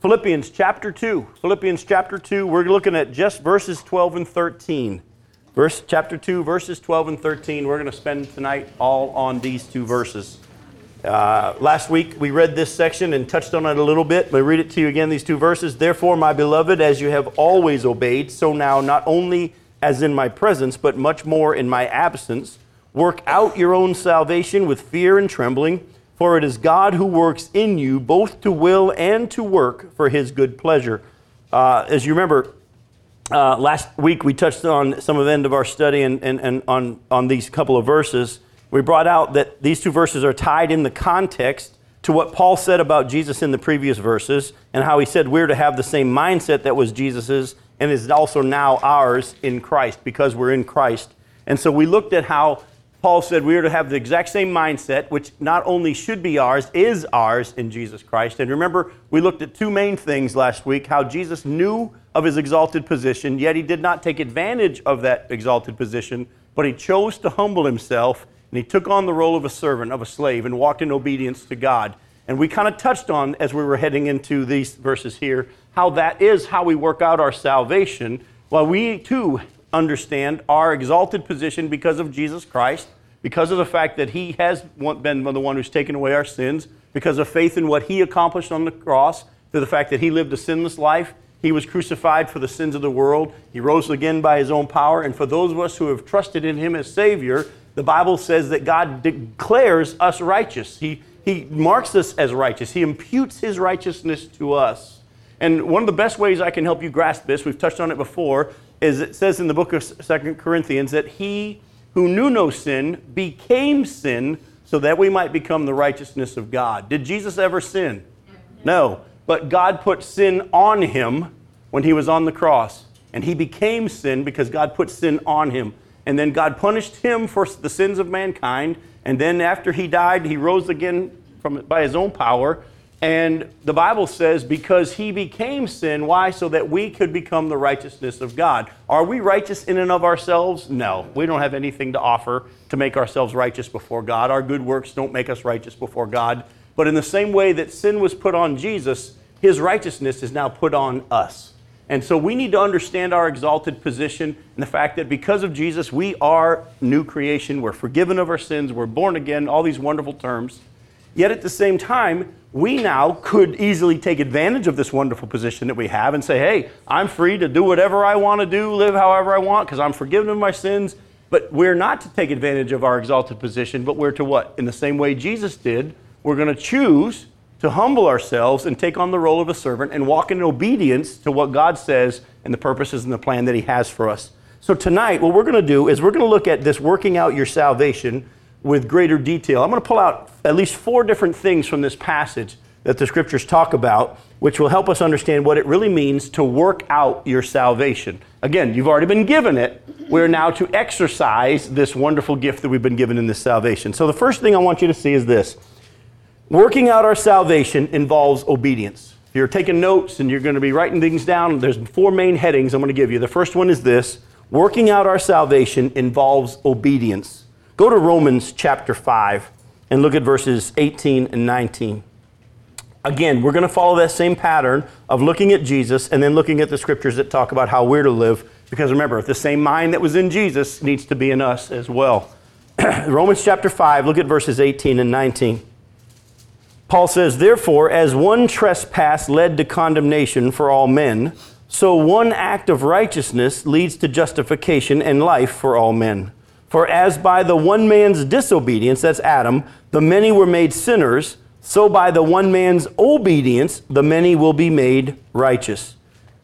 Philippians chapter 2. Philippians chapter 2, we're looking at just verses 12 and 13. Verse chapter 2, verses 12 and 13. We're going to spend tonight all on these two verses. Uh, last week we read this section and touched on it a little bit, but read it to you again, these two verses. Therefore, my beloved, as you have always obeyed, so now, not only as in my presence, but much more in my absence, work out your own salvation with fear and trembling, for it is God who works in you both to will and to work for his good pleasure. Uh, as you remember, uh, last week we touched on some of the end of our study and, and, and on, on these couple of verses. We brought out that these two verses are tied in the context to what Paul said about Jesus in the previous verses and how he said we're to have the same mindset that was Jesus's and is also now ours in Christ because we're in Christ. And so we looked at how Paul said we are to have the exact same mindset, which not only should be ours, is ours in Jesus Christ. And remember, we looked at two main things last week how Jesus knew of his exalted position, yet he did not take advantage of that exalted position, but he chose to humble himself and he took on the role of a servant, of a slave, and walked in obedience to God. And we kind of touched on as we were heading into these verses here how that is how we work out our salvation. While we too understand our exalted position because of Jesus Christ, because of the fact that He has been the one who's taken away our sins, because of faith in what He accomplished on the cross, to the fact that He lived a sinless life. He was crucified for the sins of the world. He rose again by His own power. And for those of us who have trusted in Him as Savior, the Bible says that God declares us righteous. He, he marks us as righteous. He imputes His righteousness to us. And one of the best ways I can help you grasp this, we've touched on it before, is it says in the book of Second Corinthians that he who knew no sin became sin so that we might become the righteousness of God. Did Jesus ever sin? No. But God put sin on him when he was on the cross. And he became sin because God put sin on him. And then God punished him for the sins of mankind. And then after he died, he rose again from, by his own power and the Bible says, because he became sin, why? So that we could become the righteousness of God. Are we righteous in and of ourselves? No. We don't have anything to offer to make ourselves righteous before God. Our good works don't make us righteous before God. But in the same way that sin was put on Jesus, his righteousness is now put on us. And so we need to understand our exalted position and the fact that because of Jesus, we are new creation. We're forgiven of our sins. We're born again, all these wonderful terms. Yet at the same time, we now could easily take advantage of this wonderful position that we have and say, hey, I'm free to do whatever I want to do, live however I want, because I'm forgiven of my sins. But we're not to take advantage of our exalted position, but we're to what? In the same way Jesus did, we're going to choose to humble ourselves and take on the role of a servant and walk in obedience to what God says and the purposes and the plan that He has for us. So tonight, what we're going to do is we're going to look at this working out your salvation with greater detail. I'm going to pull out at least four different things from this passage that the scriptures talk about, which will help us understand what it really means to work out your salvation. Again, you've already been given it. We're now to exercise this wonderful gift that we've been given in this salvation. So, the first thing I want you to see is this working out our salvation involves obedience. If you're taking notes and you're going to be writing things down, there's four main headings I'm going to give you. The first one is this working out our salvation involves obedience. Go to Romans chapter 5 and look at verses 18 and 19. Again, we're going to follow that same pattern of looking at Jesus and then looking at the scriptures that talk about how we're to live. Because remember, the same mind that was in Jesus needs to be in us as well. Romans chapter 5, look at verses 18 and 19. Paul says, Therefore, as one trespass led to condemnation for all men, so one act of righteousness leads to justification and life for all men. For as by the one man's disobedience, that's Adam, the many were made sinners, so by the one man's obedience, the many will be made righteous.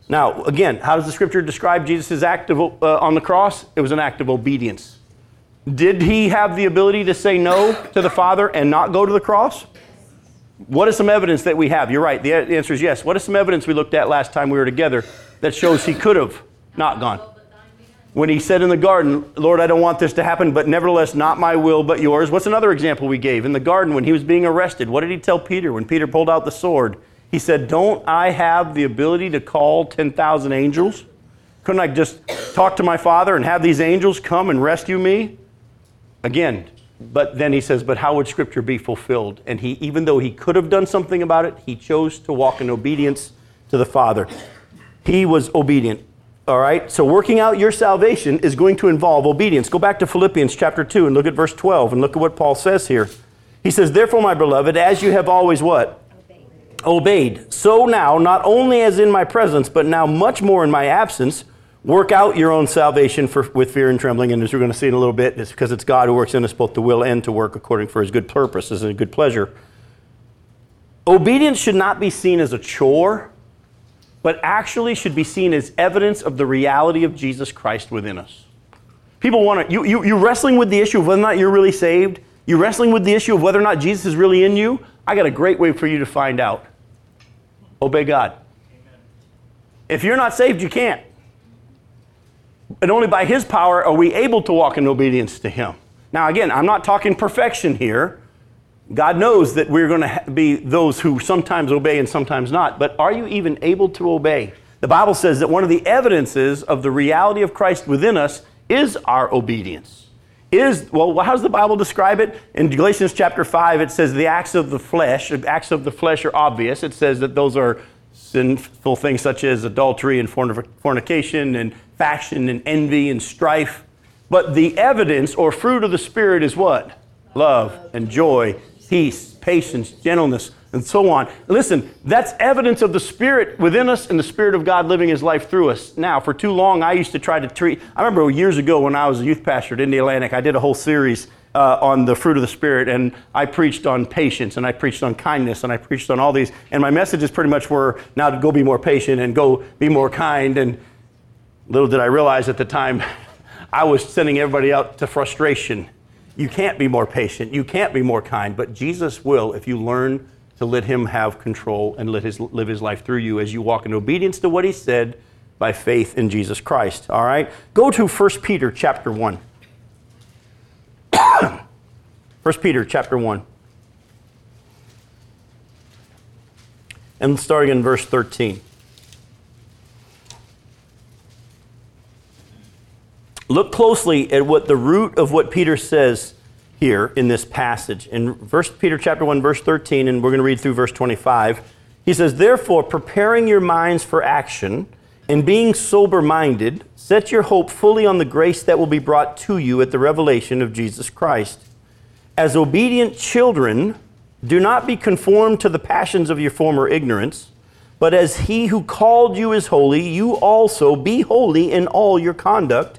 Now, again, how does the scripture describe Jesus' act of, uh, on the cross? It was an act of obedience. Did he have the ability to say no to the Father and not go to the cross? What is some evidence that we have? You're right, the answer is yes. What is some evidence we looked at last time we were together that shows he could have not gone? When he said in the garden, Lord, I don't want this to happen, but nevertheless, not my will, but yours. What's another example we gave? In the garden, when he was being arrested, what did he tell Peter when Peter pulled out the sword? He said, Don't I have the ability to call 10,000 angels? Couldn't I just talk to my father and have these angels come and rescue me? Again, but then he says, But how would Scripture be fulfilled? And he, even though he could have done something about it, he chose to walk in obedience to the Father. He was obedient. All right? So working out your salvation is going to involve obedience. Go back to Philippians chapter 2 and look at verse 12 and look at what Paul says here. He says, Therefore, my beloved, as you have always what? Obeyed. Obeyed. So now, not only as in my presence, but now much more in my absence, work out your own salvation for, with fear and trembling. And as we're going to see in a little bit, it's because it's God who works in us both to will and to work according for his good purposes and good pleasure. Obedience should not be seen as a chore but actually should be seen as evidence of the reality of Jesus Christ within us. People want to, you, you, you're wrestling with the issue of whether or not you're really saved. You're wrestling with the issue of whether or not Jesus is really in you. I got a great way for you to find out. Obey God. Amen. If you're not saved, you can't. And only by His power are we able to walk in obedience to Him. Now, again, I'm not talking perfection here. God knows that we're going to be those who sometimes obey and sometimes not, but are you even able to obey? The Bible says that one of the evidences of the reality of Christ within us is our obedience. Is, well, how does the Bible describe it? In Galatians chapter 5, it says the acts of the flesh, acts of the flesh are obvious. It says that those are sinful things such as adultery and fornication and faction and envy and strife. But the evidence or fruit of the Spirit is what? Love and joy peace, patience, gentleness, and so on. Listen, that's evidence of the Spirit within us and the Spirit of God living His life through us. Now, for too long, I used to try to treat, I remember years ago when I was a youth pastor at Indialantic, I did a whole series uh, on the fruit of the Spirit, and I preached on patience, and I preached on kindness, and I preached on all these. And my messages pretty much were now to go be more patient and go be more kind. And little did I realize at the time, I was sending everybody out to frustration you can't be more patient. You can't be more kind. But Jesus will if you learn to let Him have control and let his, live His life through you as you walk in obedience to what He said by faith in Jesus Christ. All right? Go to 1 Peter chapter 1. 1 Peter chapter 1. And starting in verse 13. Look closely at what the root of what Peter says here in this passage. In 1 Peter chapter 1 verse 13 and we're going to read through verse 25. He says, "Therefore, preparing your minds for action and being sober-minded, set your hope fully on the grace that will be brought to you at the revelation of Jesus Christ. As obedient children, do not be conformed to the passions of your former ignorance, but as he who called you is holy, you also be holy in all your conduct."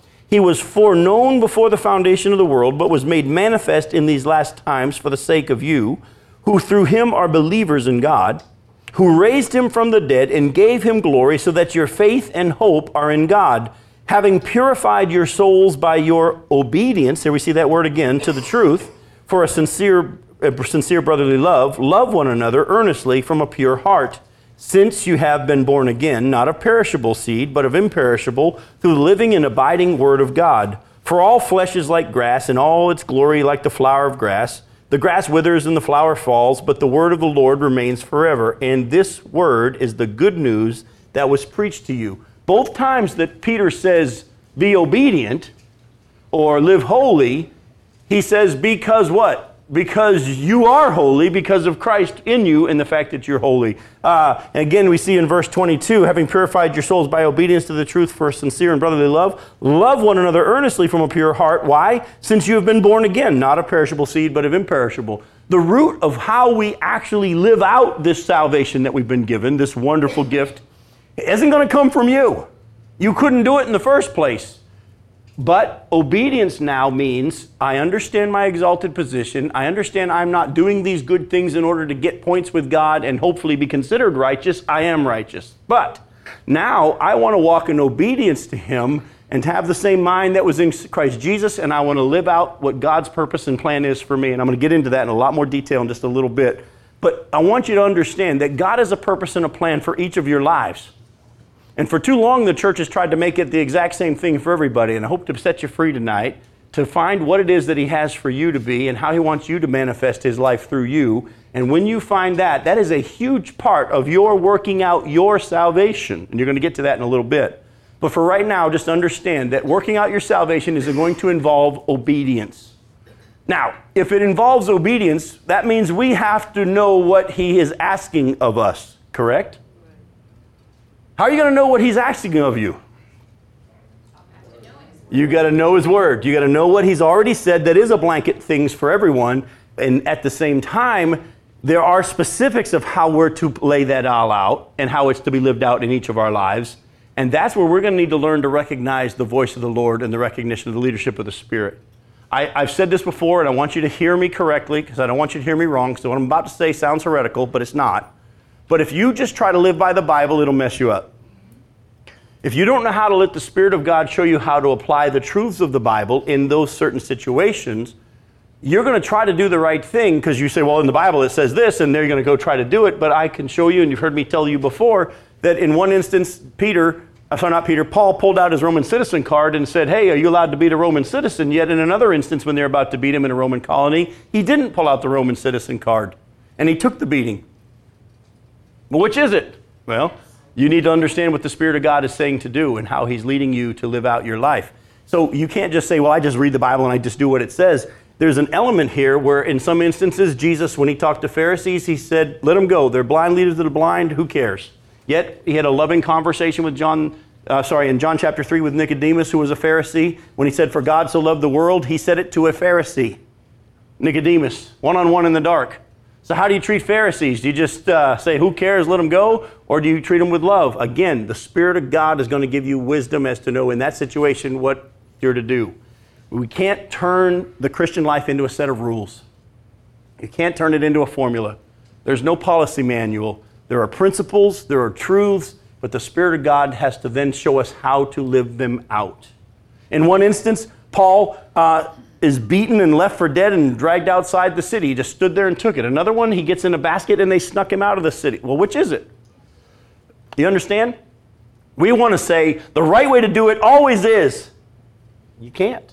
he was foreknown before the foundation of the world, but was made manifest in these last times for the sake of you, who through him are believers in God, who raised him from the dead and gave him glory, so that your faith and hope are in God, having purified your souls by your obedience. Here we see that word again to the truth, for a sincere, a sincere brotherly love. Love one another earnestly from a pure heart since you have been born again, not of perishable seed, but of imperishable, through the living and abiding Word of God. For all flesh is like grass, and all its glory like the flower of grass. The grass withers and the flower falls, but the word of the Lord remains forever. And this word is the good news that was preached to you. Both times that Peter says, be obedient or live holy, he says, because what? Because you are holy because of Christ in you and the fact that you're holy. Uh, again, we see in verse 22 having purified your souls by obedience to the truth for sincere and brotherly love, love one another earnestly from a pure heart. Why? Since you have been born again, not of perishable seed, but of imperishable. The root of how we actually live out this salvation that we've been given, this wonderful gift, isn't going to come from you. You couldn't do it in the first place. But obedience now means I understand my exalted position. I understand I'm not doing these good things in order to get points with God and hopefully be considered righteous. I am righteous. But now I want to walk in obedience to Him and have the same mind that was in Christ Jesus, and I want to live out what God's purpose and plan is for me. And I'm going to get into that in a lot more detail in just a little bit. But I want you to understand that God has a purpose and a plan for each of your lives. And for too long, the church has tried to make it the exact same thing for everybody. And I hope to set you free tonight to find what it is that He has for you to be and how He wants you to manifest His life through you. And when you find that, that is a huge part of your working out your salvation. And you're going to get to that in a little bit. But for right now, just understand that working out your salvation is going to involve obedience. Now, if it involves obedience, that means we have to know what He is asking of us, correct? How are you going to know what He's asking of you? You got to know His Word. You got to know what He's already said that is a blanket things for everyone. And at the same time, there are specifics of how we're to lay that all out and how it's to be lived out in each of our lives. And that's where we're going to need to learn to recognize the voice of the Lord and the recognition of the leadership of the Spirit. I, have said this before, and I want you to hear me correctly because I don't want you to hear me wrong. So, what I'm about to say sounds heretical, but it's not. But if you just try to live by the Bible, it'll mess you up. If you don't know how to let the Spirit of God show you how to apply the truths of the Bible in those certain situations, you're going to try to do the right thing because you say, well, in the Bible it says this, and they're going to go try to do it. But I can show you, and you've heard me tell you before, that in one instance, Peter, uh, sorry, not Peter, Paul pulled out his Roman citizen card and said, hey, are you allowed to beat a Roman citizen? Yet in another instance, when they're about to beat him in a Roman colony, he didn't pull out the Roman citizen card, and he took the beating. Well, which is it? Well, you need to understand what the Spirit of God is saying to do and how He's leading you to live out your life. So you can't just say, well, I just read the Bible and I just do what it says. There's an element here where, in some instances, Jesus, when he talked to Pharisees, he said, let them go. They're blind leaders of the blind. Who cares? Yet he had a loving conversation with John, uh, sorry, in John chapter 3 with Nicodemus, who was a Pharisee. When he said, For God so loved the world, he said it to a Pharisee, Nicodemus, one on one in the dark. So, how do you treat Pharisees? Do you just uh, say, who cares, let them go? Or do you treat them with love? Again, the Spirit of God is going to give you wisdom as to know in that situation what you're to do. We can't turn the Christian life into a set of rules, you can't turn it into a formula. There's no policy manual. There are principles, there are truths, but the Spirit of God has to then show us how to live them out. In one instance, Paul uh, is beaten and left for dead and dragged outside the city. He just stood there and took it. Another one, he gets in a basket and they snuck him out of the city. Well, which is it? You understand? We want to say the right way to do it always is. You can't.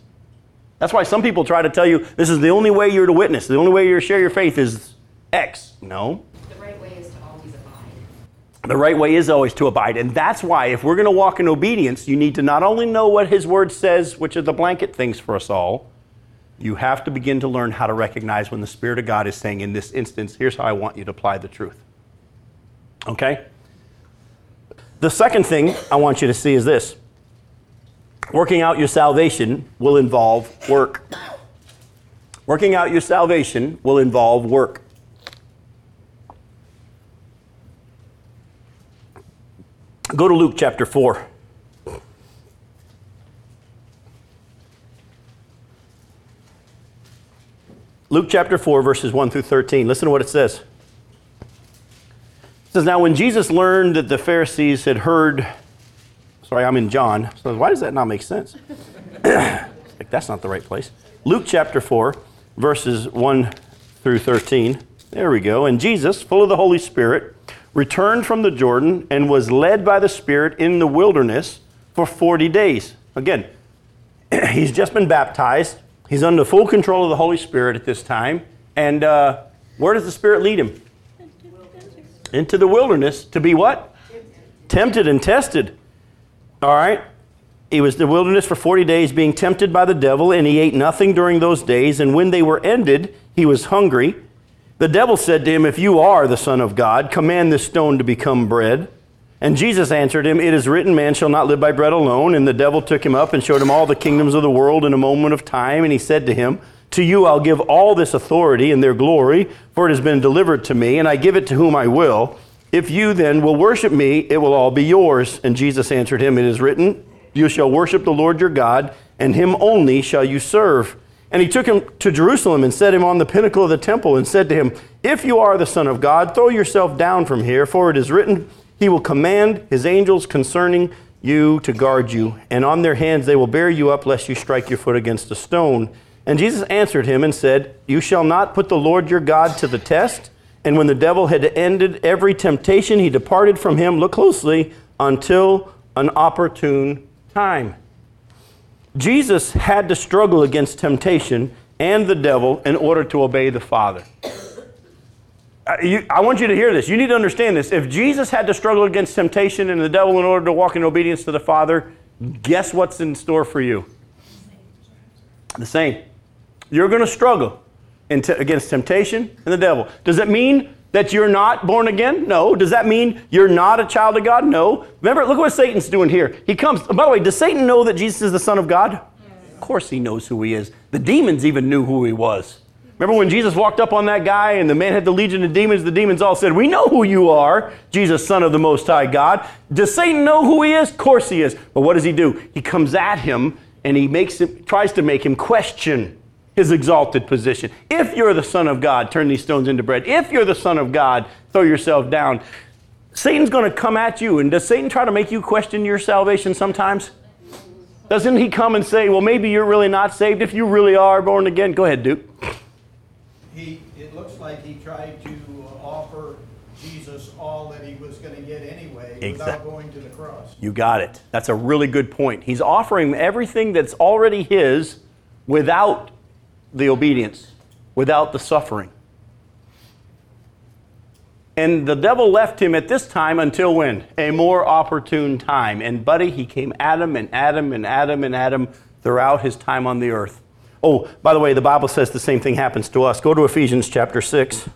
That's why some people try to tell you this is the only way you're to witness, the only way you're to share your faith is X. No. The right way is to always abide. The right way is always to abide. And that's why, if we're going to walk in obedience, you need to not only know what His Word says, which are the blanket things for us all, you have to begin to learn how to recognize when the Spirit of God is saying, in this instance, here's how I want you to apply the truth. Okay? The second thing I want you to see is this working out your salvation will involve work. Working out your salvation will involve work. Go to Luke chapter 4. Luke chapter 4, verses 1 through 13. Listen to what it says. It says, Now when Jesus learned that the Pharisees had heard, sorry, I'm in John, so why does that not make sense? like, that's not the right place. Luke chapter 4, verses 1 through 13. There we go. And Jesus, full of the Holy Spirit, returned from the Jordan and was led by the Spirit in the wilderness for 40 days. Again, he's just been baptized. He's under full control of the Holy Spirit at this time. And uh, where does the Spirit lead him? Into the wilderness to be what? Tempted and tested. All right. He was in the wilderness for 40 days being tempted by the devil, and he ate nothing during those days. And when they were ended, he was hungry. The devil said to him, If you are the Son of God, command this stone to become bread. And Jesus answered him, It is written, Man shall not live by bread alone. And the devil took him up and showed him all the kingdoms of the world in a moment of time. And he said to him, To you I'll give all this authority and their glory, for it has been delivered to me, and I give it to whom I will. If you then will worship me, it will all be yours. And Jesus answered him, It is written, You shall worship the Lord your God, and him only shall you serve. And he took him to Jerusalem and set him on the pinnacle of the temple and said to him, If you are the Son of God, throw yourself down from here, for it is written, he will command his angels concerning you to guard you, and on their hands they will bear you up, lest you strike your foot against a stone. And Jesus answered him and said, You shall not put the Lord your God to the test. And when the devil had ended every temptation, he departed from him. Look closely, until an opportune time. Jesus had to struggle against temptation and the devil in order to obey the Father. You, I want you to hear this. You need to understand this. If Jesus had to struggle against temptation and the devil in order to walk in obedience to the Father, guess what's in store for you? The same. You're going to struggle against temptation and the devil. Does that mean that you're not born again? No. Does that mean you're not a child of God? No. Remember, look what Satan's doing here. He comes, by the way, does Satan know that Jesus is the Son of God? Yes. Of course he knows who he is. The demons even knew who he was. Remember when Jesus walked up on that guy and the man had the legion of demons? The demons all said, We know who you are, Jesus, Son of the Most High God. Does Satan know who he is? Of course he is. But what does he do? He comes at him and he makes him, tries to make him question his exalted position. If you're the Son of God, turn these stones into bread. If you're the Son of God, throw yourself down. Satan's going to come at you. And does Satan try to make you question your salvation sometimes? Doesn't he come and say, well, maybe you're really not saved if you really are born again? Go ahead, Duke. He, it looks like he tried to uh, offer Jesus all that he was going to get anyway exactly. without going to the cross. You got it. That's a really good point. He's offering everything that's already his without the obedience, without the suffering. And the devil left him at this time until when? A more opportune time. And, buddy, he came at him and at him and at him and at him throughout his time on the earth. Oh, by the way, the Bible says the same thing happens to us. Go to Ephesians chapter 6.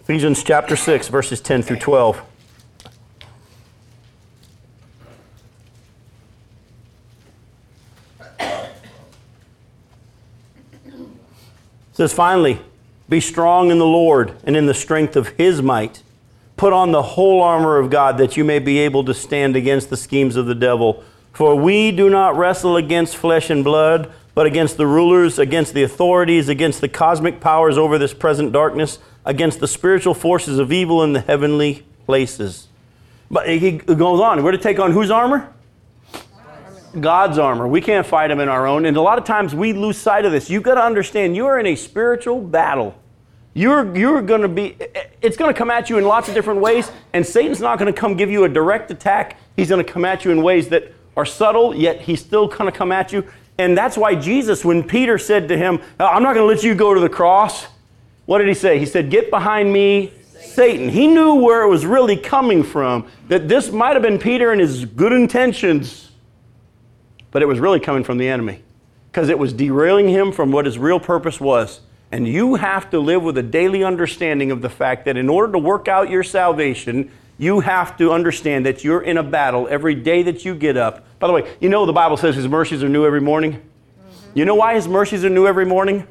Ephesians chapter 6, verses 10 through 12. It says, finally, be strong in the Lord and in the strength of his might. Put on the whole armor of God that you may be able to stand against the schemes of the devil. For we do not wrestle against flesh and blood, but against the rulers, against the authorities, against the cosmic powers over this present darkness, against the spiritual forces of evil in the heavenly places. But he goes on. We're to take on whose armor? God's armor. We can't fight them in our own. And a lot of times we lose sight of this. You've got to understand you are in a spiritual battle. You're, you're going to be, it's going to come at you in lots of different ways, and Satan's not going to come give you a direct attack. He's going to come at you in ways that are subtle, yet he's still going to come at you. And that's why Jesus, when Peter said to him, uh, I'm not going to let you go to the cross, what did he say? He said, Get behind me, Satan. He knew where it was really coming from, that this might have been Peter and his good intentions but it was really coming from the enemy because it was derailing him from what his real purpose was. And you have to live with a daily understanding of the fact that in order to work out your salvation, you have to understand that you're in a battle every day that you get up. By the way, you know the Bible says his mercies are new every morning? Mm-hmm. You know why his mercies are new every morning?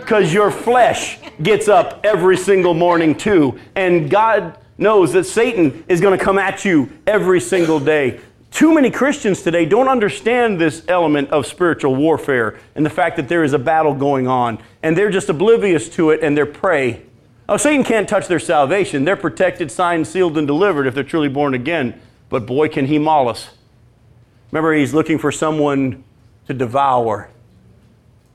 Because your flesh gets up every single morning too. And God knows that Satan is going to come at you every single day. Too many Christians today don't understand this element of spiritual warfare and the fact that there is a battle going on, and they're just oblivious to it and they're prey. Oh, Satan can't touch their salvation. They're protected, signed, sealed, and delivered if they're truly born again. But boy, can he maul us. Remember, he's looking for someone to devour.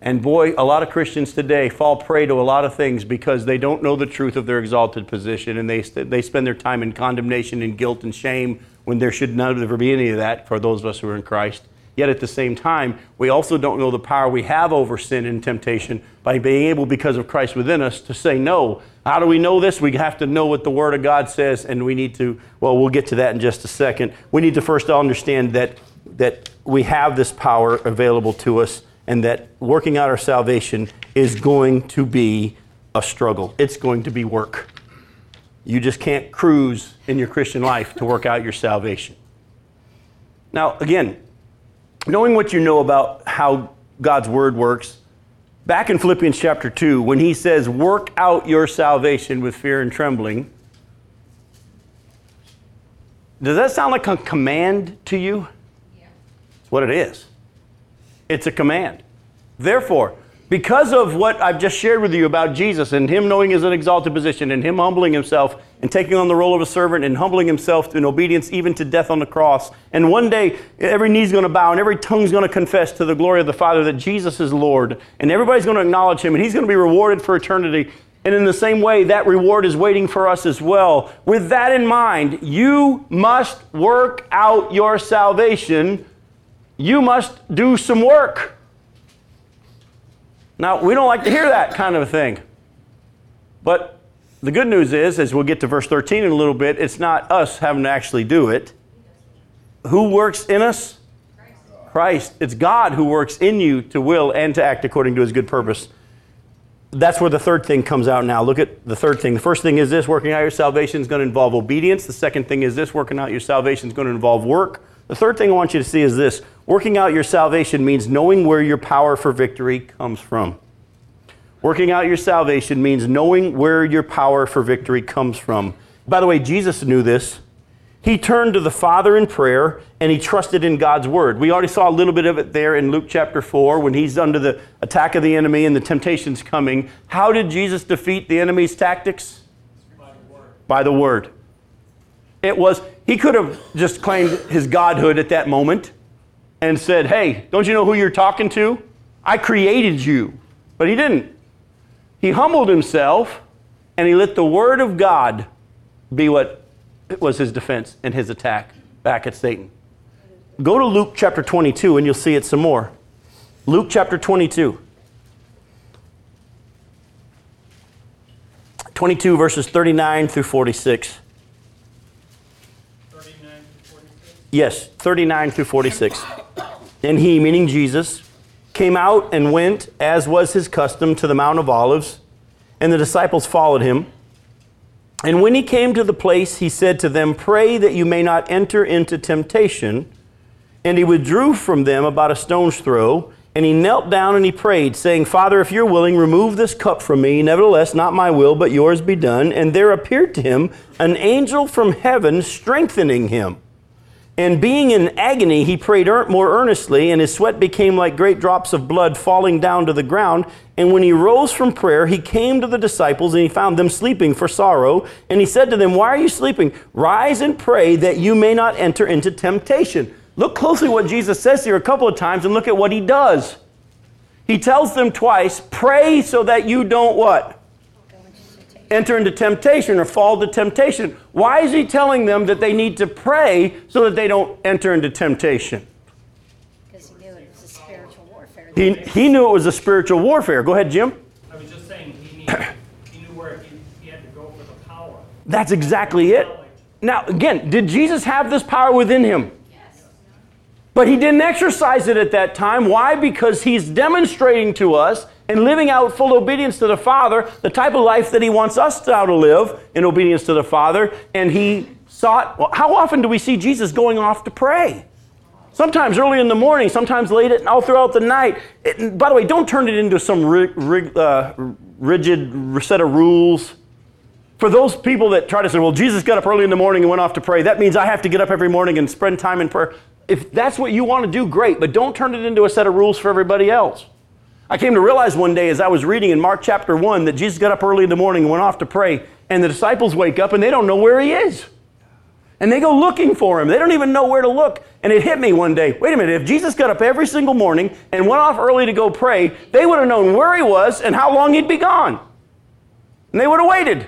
And boy, a lot of Christians today fall prey to a lot of things because they don't know the truth of their exalted position and they, they spend their time in condemnation and guilt and shame when there should never be any of that for those of us who are in Christ. Yet at the same time, we also don't know the power we have over sin and temptation by being able, because of Christ within us, to say no. How do we know this? We have to know what the Word of God says, and we need to, well, we'll get to that in just a second. We need to first understand that, that we have this power available to us, and that working out our salvation is going to be a struggle. It's going to be work. You just can't cruise in your Christian life to work out your salvation. Now, again, knowing what you know about how God's word works, back in Philippians chapter 2, when he says, Work out your salvation with fear and trembling, does that sound like a command to you? Yeah. It's what it is. It's a command. Therefore, because of what I've just shared with you about Jesus and him knowing his exalted position and him humbling himself and taking on the role of a servant and humbling himself in obedience even to death on the cross. And one day, every knee's going to bow and every tongue's going to confess to the glory of the Father that Jesus is Lord. And everybody's going to acknowledge him and he's going to be rewarded for eternity. And in the same way, that reward is waiting for us as well. With that in mind, you must work out your salvation. You must do some work. Now, we don't like to hear that kind of a thing. But the good news is, as we'll get to verse 13 in a little bit, it's not us having to actually do it. Who works in us? Christ. It's God who works in you to will and to act according to his good purpose. That's where the third thing comes out now. Look at the third thing. The first thing is this working out your salvation is going to involve obedience. The second thing is this working out your salvation is going to involve work. The third thing I want you to see is this working out your salvation means knowing where your power for victory comes from. Working out your salvation means knowing where your power for victory comes from. By the way, Jesus knew this. He turned to the Father in prayer and he trusted in God's word. We already saw a little bit of it there in Luke chapter 4 when he's under the attack of the enemy and the temptations coming. How did Jesus defeat the enemy's tactics? By the word. By the word. It was, he could have just claimed his godhood at that moment and said, Hey, don't you know who you're talking to? I created you. But he didn't. He humbled himself and he let the word of God be what was his defense and his attack back at Satan. Go to Luke chapter 22 and you'll see it some more. Luke chapter 22. 22 verses 39 through 46. 39 through 46? Yes, 39 through 46. And he, meaning Jesus, came out and went, as was his custom, to the Mount of Olives, and the disciples followed him. And when he came to the place, he said to them, Pray that you may not enter into temptation. And he withdrew from them about a stone's throw, and he knelt down and he prayed, saying, Father, if you're willing, remove this cup from me. Nevertheless, not my will, but yours be done. And there appeared to him an angel from heaven strengthening him. And being in agony, he prayed more earnestly, and his sweat became like great drops of blood falling down to the ground. And when he rose from prayer, he came to the disciples, and he found them sleeping for sorrow. And he said to them, Why are you sleeping? Rise and pray that you may not enter into temptation. Look closely what Jesus says here a couple of times, and look at what he does. He tells them twice, Pray so that you don't what? Enter into temptation or fall to temptation. Why is he telling them that they need to pray so that they don't enter into temptation? Because he knew it was a spiritual warfare. He, he knew it was a spiritual warfare. Go ahead, Jim. I was just saying he, needed, he knew where he, he had to go for the power. That's exactly it. Now, again, did Jesus have this power within him? Yes. But he didn't exercise it at that time. Why? Because he's demonstrating to us and living out full obedience to the Father, the type of life that He wants us now to live in obedience to the Father. And He sought, well, how often do we see Jesus going off to pray? Sometimes early in the morning, sometimes late at all throughout the night. It, by the way, don't turn it into some rig, rig, uh, rigid set of rules. For those people that try to say, well, Jesus got up early in the morning and went off to pray, that means I have to get up every morning and spend time in prayer. If that's what you want to do, great, but don't turn it into a set of rules for everybody else. I came to realize one day as I was reading in Mark chapter 1 that Jesus got up early in the morning and went off to pray, and the disciples wake up and they don't know where he is. And they go looking for him. They don't even know where to look. And it hit me one day wait a minute, if Jesus got up every single morning and went off early to go pray, they would have known where he was and how long he'd be gone. And they would have waited.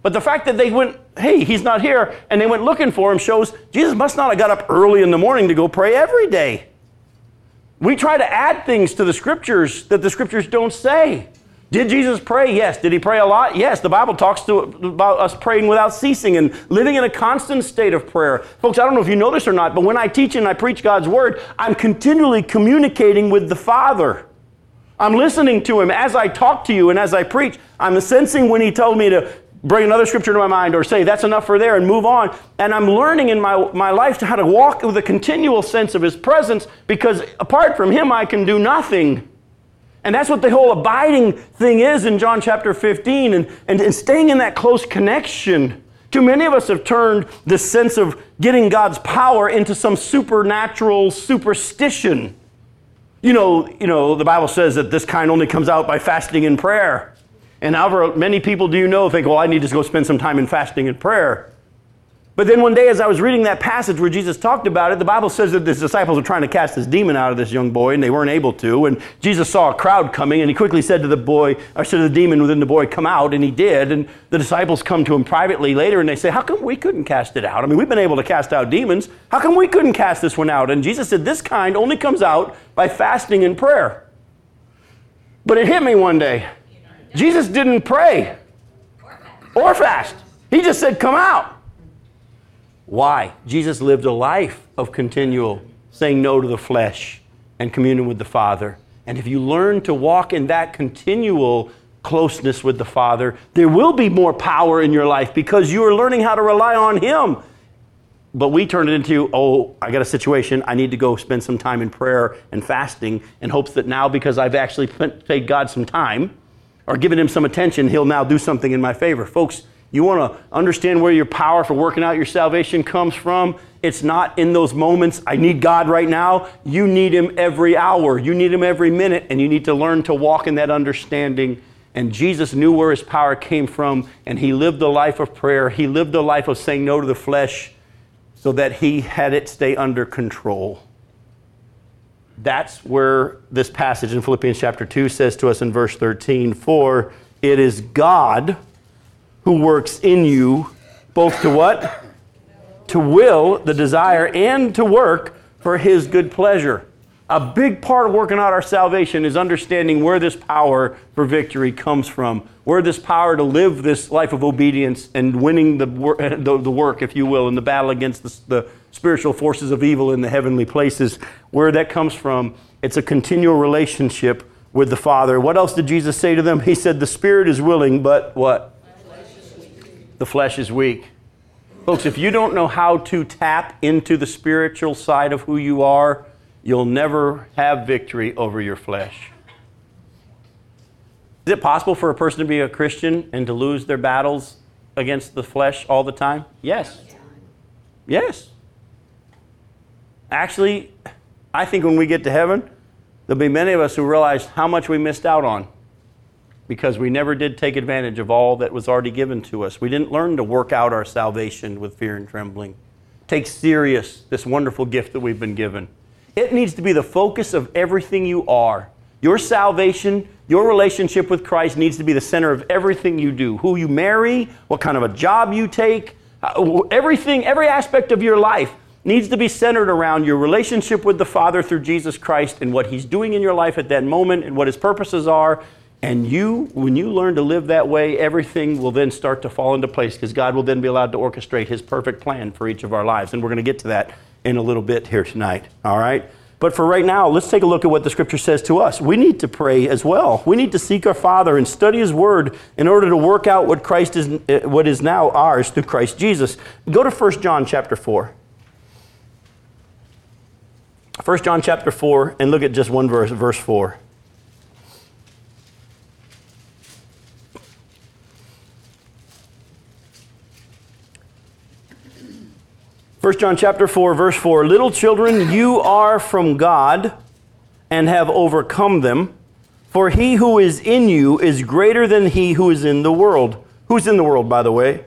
But the fact that they went, hey, he's not here, and they went looking for him shows Jesus must not have got up early in the morning to go pray every day. We try to add things to the scriptures that the scriptures don't say. Did Jesus pray? Yes. Did he pray a lot? Yes. The Bible talks to, about us praying without ceasing and living in a constant state of prayer. Folks, I don't know if you know this or not, but when I teach and I preach God's word, I'm continually communicating with the Father. I'm listening to him as I talk to you and as I preach. I'm sensing when he told me to bring another scripture to my mind or say that's enough for there and move on. And I'm learning in my, my life to how to walk with a continual sense of his presence because apart from him, I can do nothing. And that's what the whole abiding thing is in John chapter 15 and, and, and staying in that close connection. Too many of us have turned this sense of getting God's power into some supernatural superstition. You know, you know, the Bible says that this kind only comes out by fasting and prayer. And however many people do you know think, well, I need to go spend some time in fasting and prayer. But then one day, as I was reading that passage where Jesus talked about it, the Bible says that his disciples were trying to cast this demon out of this young boy, and they weren't able to. And Jesus saw a crowd coming, and he quickly said to the boy, or said to the demon within the boy, "Come out!" And he did. And the disciples come to him privately later, and they say, "How come we couldn't cast it out? I mean, we've been able to cast out demons. How come we couldn't cast this one out?" And Jesus said, "This kind only comes out by fasting and prayer." But it hit me one day. Jesus didn't pray or fast. He just said, "Come out." Why? Jesus lived a life of continual saying no to the flesh and communion with the Father. And if you learn to walk in that continual closeness with the Father, there will be more power in your life because you are learning how to rely on Him. But we turn it into, oh, I got a situation. I need to go spend some time in prayer and fasting in hopes that now, because I've actually paid God some time or given Him some attention, He'll now do something in my favor. Folks, you want to understand where your power for working out your salvation comes from? It's not in those moments, I need God right now. You need Him every hour, you need Him every minute, and you need to learn to walk in that understanding. And Jesus knew where His power came from, and He lived a life of prayer. He lived a life of saying no to the flesh so that He had it stay under control. That's where this passage in Philippians chapter 2 says to us in verse 13 For it is God who works in you both to what? To will, the desire, and to work for his good pleasure. A big part of working out our salvation is understanding where this power for victory comes from, where this power to live this life of obedience and winning the, the, the work, if you will, in the battle against the, the spiritual forces of evil in the heavenly places, where that comes from. It's a continual relationship with the Father. What else did Jesus say to them? He said, The Spirit is willing, but what? the flesh is weak. Folks, if you don't know how to tap into the spiritual side of who you are, you'll never have victory over your flesh. Is it possible for a person to be a Christian and to lose their battles against the flesh all the time? Yes. Yes. Actually, I think when we get to heaven, there'll be many of us who realize how much we missed out on because we never did take advantage of all that was already given to us. We didn't learn to work out our salvation with fear and trembling. Take serious this wonderful gift that we've been given. It needs to be the focus of everything you are. Your salvation, your relationship with Christ needs to be the center of everything you do. Who you marry, what kind of a job you take, uh, everything, every aspect of your life needs to be centered around your relationship with the Father through Jesus Christ and what He's doing in your life at that moment and what His purposes are and you, when you learn to live that way, everything will then start to fall into place because God will then be allowed to orchestrate His perfect plan for each of our lives. And we're going to get to that in a little bit here tonight. All right? But for right now, let's take a look at what the scripture says to us. We need to pray as well. We need to seek our Father and study His Word in order to work out what Christ is, eh, what is now ours through Christ Jesus. Go to 1 John chapter 4. 1 John chapter 4, and look at just one verse, verse 4. 1 John chapter 4 verse 4 Little children you are from God and have overcome them for he who is in you is greater than he who is in the world. Who's in the world by the way?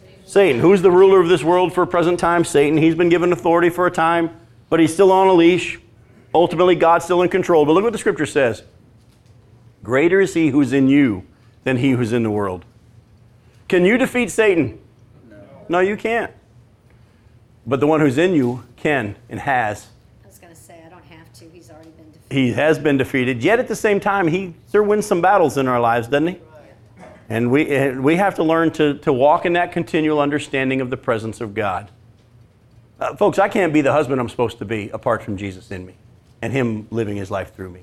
Satan. Satan. Who's the ruler of this world for a present time? Satan. He's been given authority for a time, but he's still on a leash. Ultimately God's still in control. But look what the scripture says. Greater is he who's in you than he who's in the world. Can you defeat Satan? No, no you can't. But the one who's in you can and has. I was going to say, I don't have to. He's already been defeated. He has been defeated. Yet at the same time, he sure wins some battles in our lives, doesn't he? And we, we have to learn to, to walk in that continual understanding of the presence of God. Uh, folks, I can't be the husband I'm supposed to be apart from Jesus in me and Him living His life through me.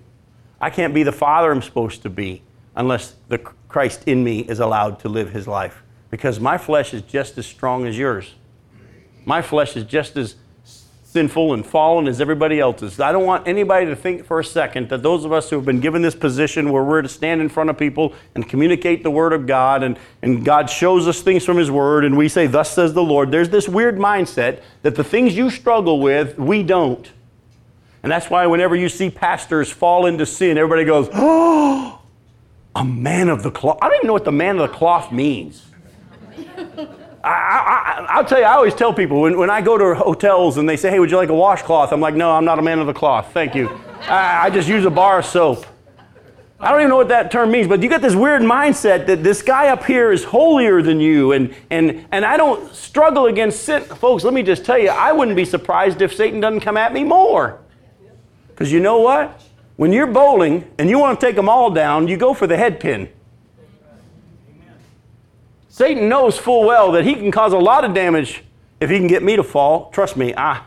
I can't be the father I'm supposed to be unless the Christ in me is allowed to live His life because my flesh is just as strong as yours. My flesh is just as sinful and fallen as everybody else's. I don't want anybody to think for a second that those of us who have been given this position where we're to stand in front of people and communicate the Word of God and, and God shows us things from His Word and we say, Thus says the Lord, there's this weird mindset that the things you struggle with, we don't. And that's why whenever you see pastors fall into sin, everybody goes, Oh, a man of the cloth. I don't even know what the man of the cloth means. I, will tell you, I always tell people when, when I go to hotels and they say, hey, would you like a washcloth? I'm like, no, I'm not a man of the cloth. Thank you. I, I just use a bar of soap. I don't even know what that term means, but you get this weird mindset that this guy up here is holier than you, and, and, and I don't struggle against sin. Folks, let me just tell you, I wouldn't be surprised if Satan doesn't come at me more. Because you know what? When you're bowling and you want to take them all down, you go for the head pin. Satan knows full well that he can cause a lot of damage if he can get me to fall. Trust me, I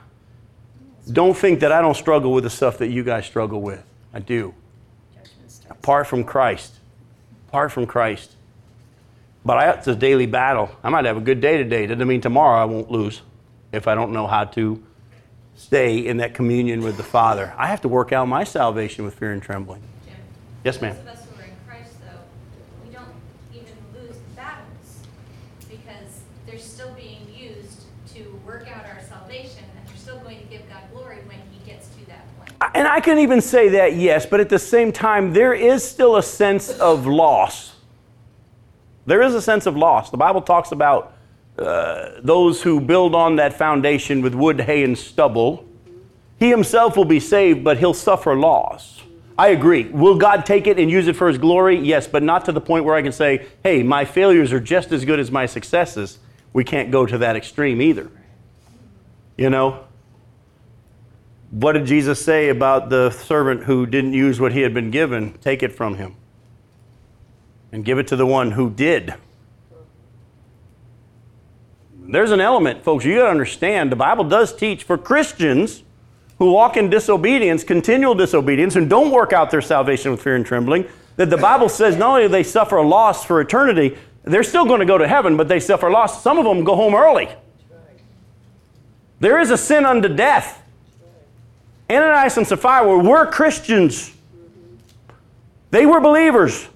don't think that I don't struggle with the stuff that you guys struggle with. I do. Apart from Christ. Apart from Christ. But I, it's a daily battle. I might have a good day today. Doesn't mean tomorrow I won't lose if I don't know how to stay in that communion with the Father. I have to work out my salvation with fear and trembling. Yes, ma'am. And I can even say that, yes, but at the same time, there is still a sense of loss. There is a sense of loss. The Bible talks about uh, those who build on that foundation with wood, hay, and stubble. He himself will be saved, but he'll suffer loss. I agree. Will God take it and use it for his glory? Yes, but not to the point where I can say, hey, my failures are just as good as my successes. We can't go to that extreme either. You know? What did Jesus say about the servant who didn't use what he had been given? Take it from him and give it to the one who did. There's an element, folks, you got to understand. The Bible does teach for Christians who walk in disobedience, continual disobedience, and don't work out their salvation with fear and trembling, that the Bible says not only do they suffer a loss for eternity, they're still going to go to heaven, but they suffer loss. Some of them go home early. There is a sin unto death. Ananias and Sapphira were Christians. They were believers.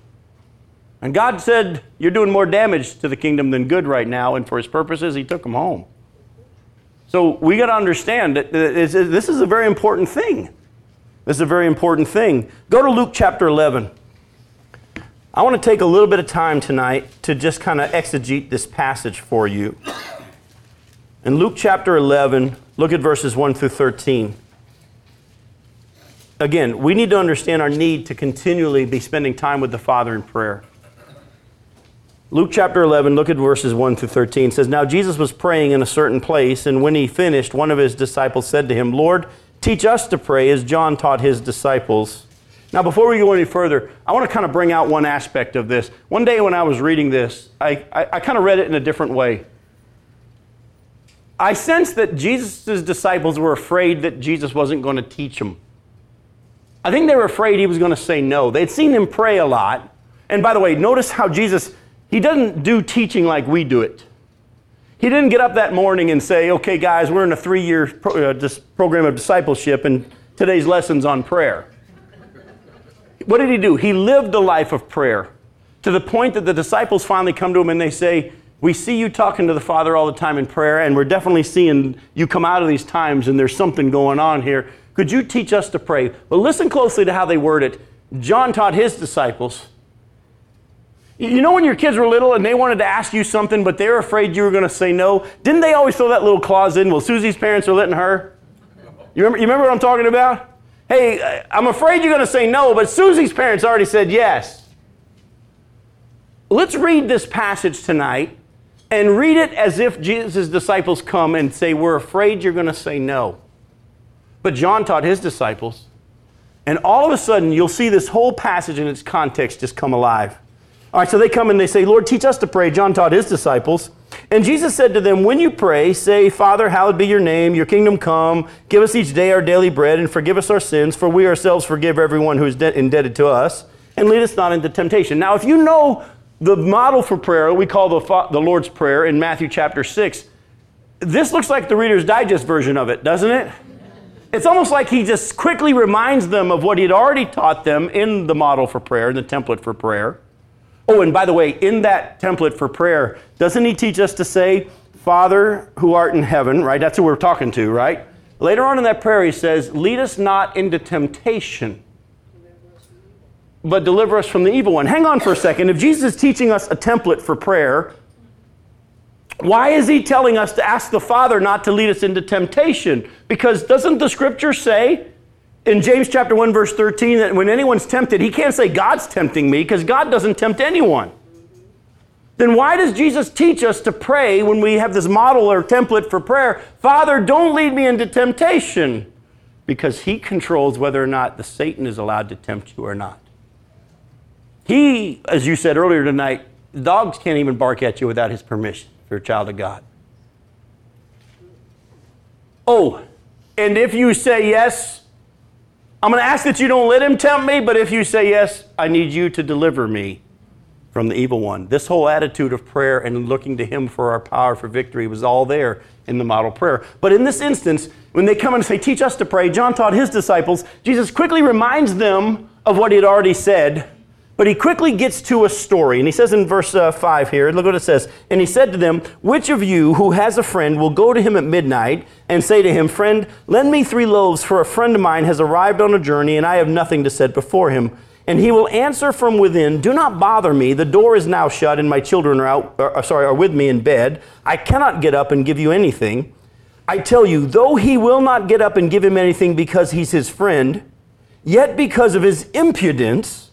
And God said, You're doing more damage to the kingdom than good right now. And for his purposes, he took them home. So we got to understand that this is a very important thing. This is a very important thing. Go to Luke chapter 11. I want to take a little bit of time tonight to just kind of exegete this passage for you. In Luke chapter 11, look at verses 1 through 13 again, we need to understand our need to continually be spending time with the Father in prayer. Luke chapter 11, look at verses 1 through 13. says, Now Jesus was praying in a certain place, and when he finished, one of his disciples said to him, Lord, teach us to pray as John taught his disciples. Now, before we go any further, I want to kind of bring out one aspect of this. One day when I was reading this, I, I, I kind of read it in a different way. I sensed that Jesus' disciples were afraid that Jesus wasn't going to teach them. I think they were afraid he was going to say no. They'd seen him pray a lot. And by the way, notice how Jesus, he doesn't do teaching like we do it. He didn't get up that morning and say, okay, guys, we're in a three year pro- uh, program of discipleship, and today's lesson's on prayer. What did he do? He lived a life of prayer to the point that the disciples finally come to him and they say, We see you talking to the Father all the time in prayer, and we're definitely seeing you come out of these times, and there's something going on here. Could you teach us to pray? But listen closely to how they word it. John taught his disciples. You know when your kids were little and they wanted to ask you something, but they were afraid you were going to say no? Didn't they always throw that little clause in? Well, Susie's parents are letting her. You remember, you remember what I'm talking about? Hey, uh, I'm afraid you're going to say no, but Susie's parents already said yes. Let's read this passage tonight and read it as if Jesus' disciples come and say, We're afraid you're going to say no. But John taught his disciples. And all of a sudden, you'll see this whole passage in its context just come alive. All right, so they come and they say, Lord, teach us to pray. John taught his disciples. And Jesus said to them, When you pray, say, Father, hallowed be your name, your kingdom come. Give us each day our daily bread, and forgive us our sins, for we ourselves forgive everyone who is de- indebted to us. And lead us not into temptation. Now, if you know the model for prayer, we call the, the Lord's Prayer in Matthew chapter 6, this looks like the Reader's Digest version of it, doesn't it? It's almost like he just quickly reminds them of what he'd already taught them in the model for prayer, in the template for prayer. Oh, and by the way, in that template for prayer, doesn't he teach us to say, Father who art in heaven, right? That's who we're talking to, right? Later on in that prayer, he says, Lead us not into temptation, but deliver us from the evil one. Hang on for a second. If Jesus is teaching us a template for prayer, Why is he telling us to ask the Father not to lead us into temptation? Because doesn't the scripture say in James chapter 1 verse 13 that when anyone's tempted, he can't say God's tempting me because God doesn't tempt anyone. Then why does Jesus teach us to pray when we have this model or template for prayer? Father, don't lead me into temptation because he controls whether or not the Satan is allowed to tempt you or not. He, as you said earlier tonight, dogs can't even bark at you without his permission you're a child of God. Oh, and if you say yes, I'm going to ask that you don't let him tempt me, but if you say yes, I need you to deliver me from the evil one. This whole attitude of prayer and looking to him for our power for victory was all there in the model prayer. But in this instance, when they come and say, Teach us to pray, John taught his disciples, Jesus quickly reminds them of what he had already said but he quickly gets to a story, and he says in verse uh, 5 here, look what it says. And he said to them, Which of you who has a friend will go to him at midnight and say to him, Friend, lend me three loaves, for a friend of mine has arrived on a journey, and I have nothing to set before him? And he will answer from within, Do not bother me. The door is now shut, and my children are out, or, uh, sorry, are with me in bed. I cannot get up and give you anything. I tell you, though he will not get up and give him anything because he's his friend, yet because of his impudence,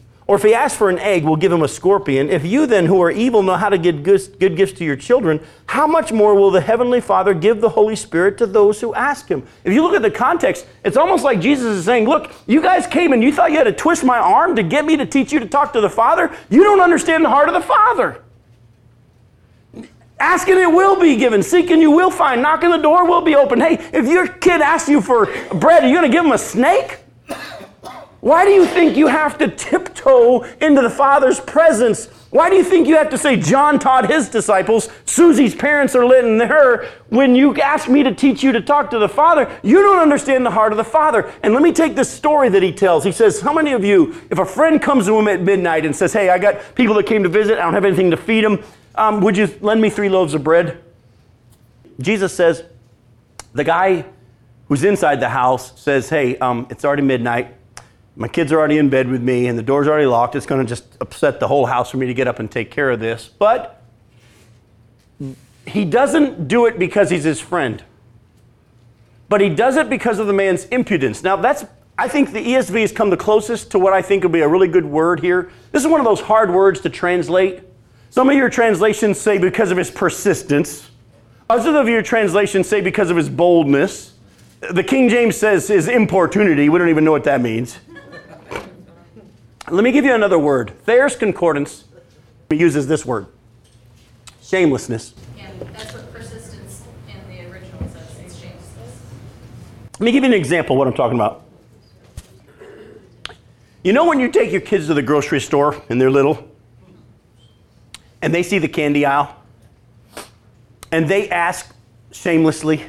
Or if he asks for an egg, we'll give him a scorpion. If you then, who are evil, know how to give good, gifts to your children, how much more will the Heavenly Father give the Holy Spirit to those who ask Him? If you look at the context, it's almost like Jesus is saying, Look, you guys came and you thought you had to twist my arm to get me to teach you to talk to the Father. You don't understand the heart of the Father. Asking it will be given. Seeking you will find. Knocking the door will be open. Hey, if your kid asks you for bread, are you going to give him a snake? Why do you think you have to tiptoe into the Father's presence? Why do you think you have to say John taught his disciples, Susie's parents are letting her, when you ask me to teach you to talk to the Father? You don't understand the heart of the Father. And let me take this story that he tells. He says, How many of you, if a friend comes to him at midnight and says, Hey, I got people that came to visit, I don't have anything to feed them, um, would you lend me three loaves of bread? Jesus says, The guy who's inside the house says, Hey, um, it's already midnight my kids are already in bed with me and the door's already locked. It's going to just upset the whole house for me to get up and take care of this. But he doesn't do it because he's his friend. But he does it because of the man's impudence. Now, that's, I think the ESV has come the closest to what I think would be a really good word here. This is one of those hard words to translate. Some of your translations say because of his persistence, others of your translations say because of his boldness. The King James says his importunity. We don't even know what that means. Let me give you another word. Thayer's Concordance uses this word shamelessness. And that's what persistence in the original says. Shamelessness. Let me give you an example of what I'm talking about. You know when you take your kids to the grocery store and they're little and they see the candy aisle and they ask shamelessly,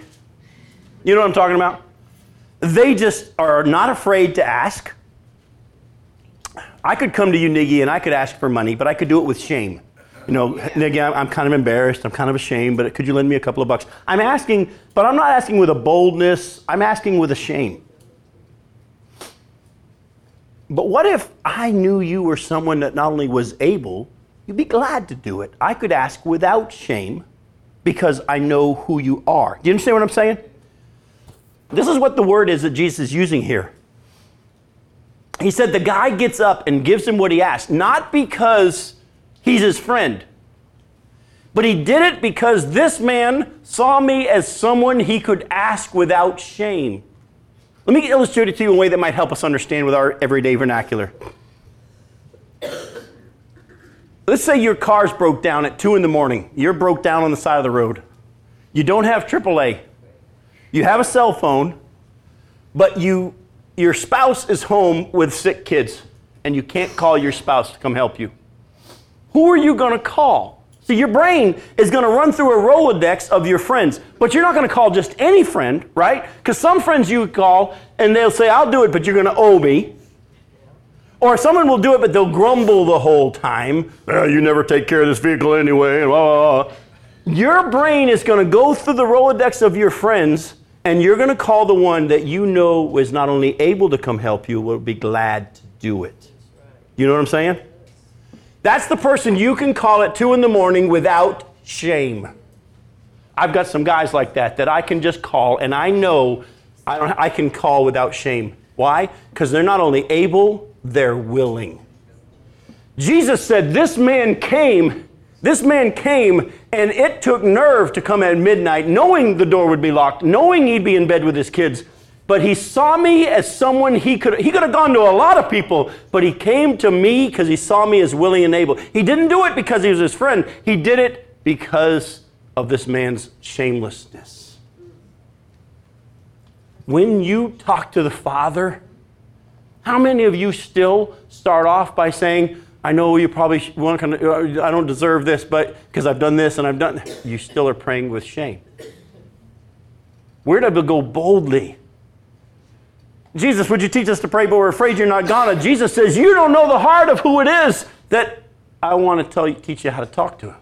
you know what I'm talking about? They just are not afraid to ask. I could come to you, Niggy, and I could ask for money, but I could do it with shame. You know, Niggy, I'm, I'm kind of embarrassed. I'm kind of ashamed, but could you lend me a couple of bucks? I'm asking, but I'm not asking with a boldness. I'm asking with a shame. But what if I knew you were someone that not only was able, you'd be glad to do it? I could ask without shame because I know who you are. Do you understand what I'm saying? This is what the word is that Jesus is using here he said the guy gets up and gives him what he asked, not because he's his friend, but he did it because this man saw me as someone he could ask without shame. Let me illustrate it to you in a way that might help us understand with our everyday vernacular. Let's say your car's broke down at 2 in the morning. You're broke down on the side of the road. You don't have AAA. You have a cell phone, but you your spouse is home with sick kids and you can't call your spouse to come help you. Who are you going to call? See, your brain is going to run through a Rolodex of your friends, but you're not going to call just any friend, right? Because some friends you call and they'll say, I'll do it, but you're going to owe me. Or someone will do it, but they'll grumble the whole time. "Ah, you never take care of this vehicle anyway. blah, blah, blah." Your brain is going to go through the Rolodex of your friends, and you're going to call the one that you know is not only able to come help you, will be glad to do it. You know what I'm saying? That's the person you can call at two in the morning without shame. I've got some guys like that that I can just call, and I know I, don't, I can call without shame. Why? Because they're not only able, they're willing. Jesus said, This man came, this man came, and it took nerve to come at midnight, knowing the door would be locked, knowing he'd be in bed with his kids. But he saw me as someone he could he could have gone to a lot of people, but he came to me because he saw me as willing and able. He didn't do it because he was his friend. He did it because of this man's shamelessness. When you talk to the Father, how many of you still start off by saying, I know you probably want to, uh, I don't deserve this, but because I've done this and I've done, you still are praying with shame. We're to go boldly. Jesus, would you teach us to pray, but we're afraid you're not gonna? Jesus says, You don't know the heart of who it is that I want to tell you, teach you how to talk to him.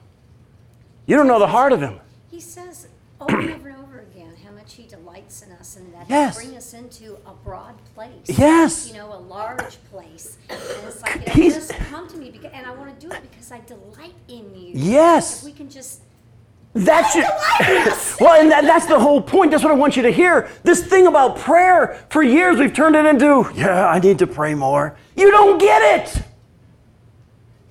You don't know the heart of him. He says over and over and over again how much he delights in us and that Yes. he bring us into a broad place. Yes. You know, a large place. And it's like, He's- just come to me because, and I want to do it because I delight in you. Yes. If we can just That's your, well, and that, that's the whole point. That's what I want you to hear. This thing about prayer, for years we've turned it into, yeah, I need to pray more. You don't get it.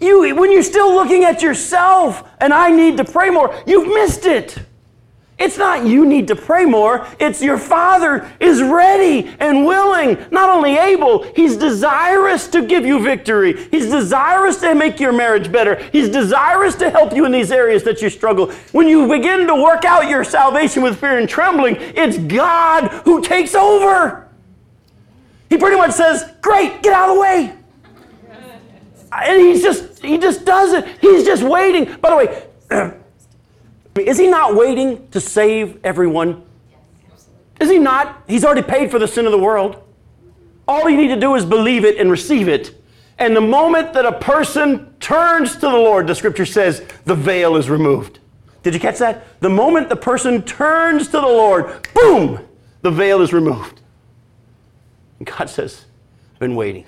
You, when you're still looking at yourself and I need to pray more, you've missed it. It's not you need to pray more, it's your Father is ready and willing, not only able, He's desirous to give you victory. He's desirous to make your marriage better. He's desirous to help you in these areas that you struggle. When you begin to work out your salvation with fear and trembling, it's God who takes over. He pretty much says, Great, get out of the way. And he's just, he just does it. He's just waiting. By the way, I mean, is he not waiting to save everyone? Is he not? He's already paid for the sin of the world. All you need to do is believe it and receive it. And the moment that a person turns to the Lord, the scripture says, the veil is removed. Did you catch that? The moment the person turns to the Lord, boom, the veil is removed. And God says, I've been waiting.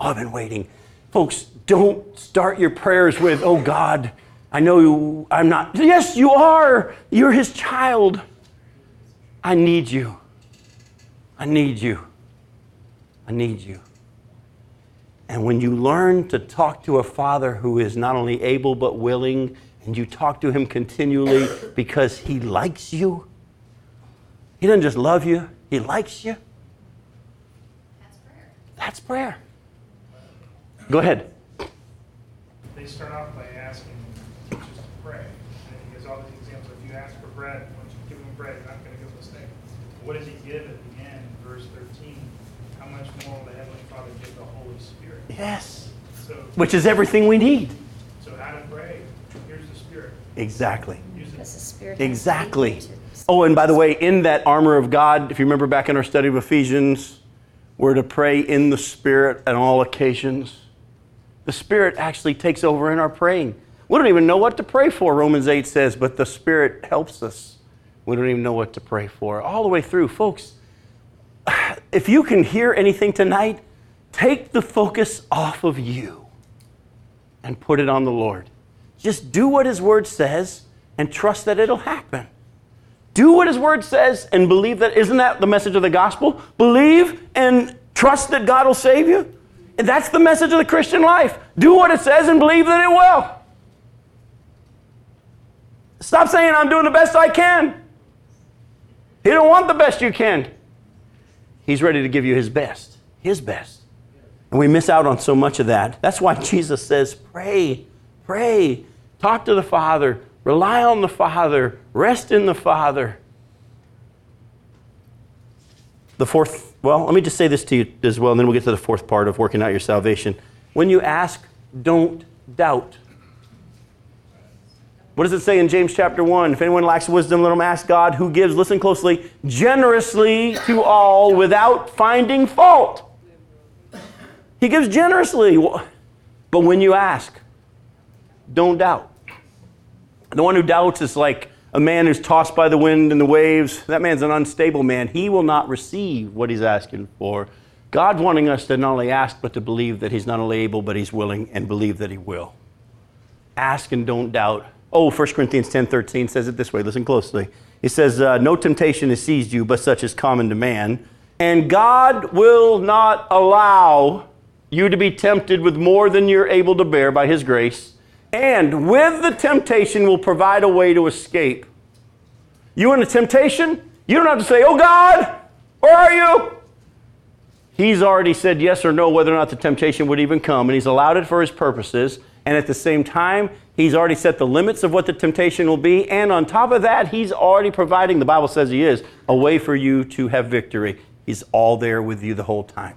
Oh, I've been waiting. Folks, don't start your prayers with, oh God, I know you, I'm not. Yes, you are. You're his child. I need you. I need you. I need you. And when you learn to talk to a father who is not only able but willing, and you talk to him continually because he likes you, he doesn't just love you, he likes you. That's prayer. That's prayer. Go ahead. They start off by asking just to pray. And he gives all these examples. If you ask for bread, once you give him bread, you're not going to give him a snake. What does he give at the end, verse 13? How much more will the Heavenly Father give the Holy Spirit? Yes. So, Which is everything we need. so how to pray? Here's the Spirit. Exactly. Use because the Spirit has to be Exactly. Oh, and by the way, in that armor of God, if you remember back in our study of Ephesians, we're to pray in the Spirit at all occasions. The Spirit actually takes over in our praying. We don't even know what to pray for, Romans 8 says, but the Spirit helps us. We don't even know what to pray for. All the way through. Folks, if you can hear anything tonight, take the focus off of you and put it on the Lord. Just do what His Word says and trust that it'll happen. Do what His Word says and believe that. Isn't that the message of the gospel? Believe and trust that God will save you. And that's the message of the Christian life. Do what it says and believe that it will. Stop saying, I'm doing the best I can. He don't want the best you can. He's ready to give you His best, His best. And we miss out on so much of that. That's why Jesus says, pray, pray, talk to the Father, rely on the Father, rest in the Father. The fourth, well, let me just say this to you as well, and then we'll get to the fourth part of working out your salvation. When you ask, don't doubt. What does it say in James chapter 1? If anyone lacks wisdom, let him ask God, who gives, listen closely, generously to all without finding fault. He gives generously. But when you ask, don't doubt. The one who doubts is like a man who's tossed by the wind and the waves. That man's an unstable man. He will not receive what he's asking for. God's wanting us to not only ask, but to believe that he's not only able, but he's willing and believe that he will. Ask and don't doubt. Oh, 1 Corinthians 10 13 says it this way. Listen closely. He says, uh, No temptation has seized you, but such is common to man. And God will not allow you to be tempted with more than you're able to bear by his grace and with the temptation will provide a way to escape. You in a temptation? You don't have to say, Oh God, where are you? He's already said yes or no whether or not the temptation would even come, and He's allowed it for His purposes. And at the same time, He's already set the limits of what the temptation will be. And on top of that, He's already providing, the Bible says He is, a way for you to have victory. He's all there with you the whole time.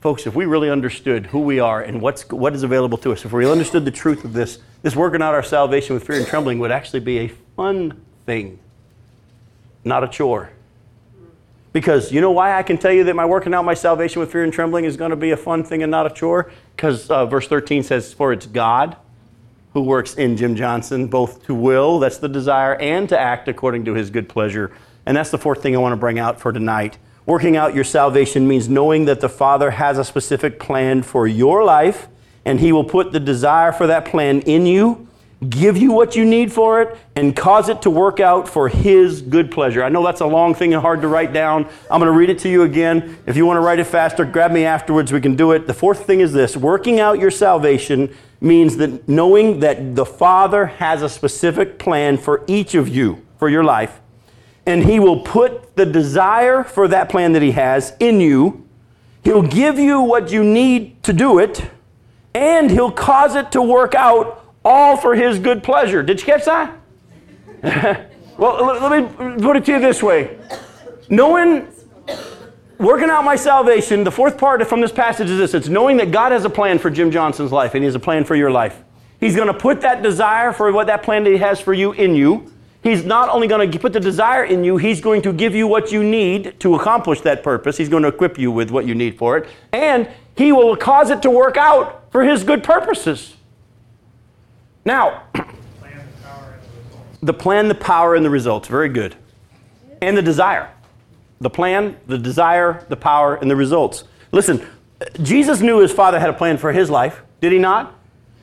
Folks, if we really understood who we are and what's, what is available to us, if we understood the truth of this, this working out our salvation with fear and trembling would actually be a fun thing, not a chore. Because you know why I can tell you that my working out my salvation with fear and trembling is going to be a fun thing and not a chore? Because uh, verse 13 says, For it's God who works in Jim Johnson, both to will, that's the desire, and to act according to his good pleasure. And that's the fourth thing I want to bring out for tonight. Working out your salvation means knowing that the Father has a specific plan for your life, and He will put the desire for that plan in you, give you what you need for it, and cause it to work out for His good pleasure. I know that's a long thing and hard to write down. I'm going to read it to you again. If you want to write it faster, grab me afterwards. We can do it. The fourth thing is this working out your salvation means that knowing that the Father has a specific plan for each of you, for your life and He will put the desire for that plan that He has in you. He'll give you what you need to do it, and He'll cause it to work out all for His good pleasure. Did you catch that? well, let me put it to you this way. Knowing, working out my salvation, the fourth part from this passage is this it's knowing that God has a plan for Jim Johnson's life, and He has a plan for your life. He's going to put that desire for what that plan that He has for you in you. He's not only going to put the desire in you, He's going to give you what you need to accomplish that purpose. He's going to equip you with what you need for it. And He will cause it to work out for His good purposes. Now, the plan, the power, and the results. Very good. And the desire. The plan, the desire, the power, and the results. Listen, Jesus knew his Father had a plan for his life, did he not?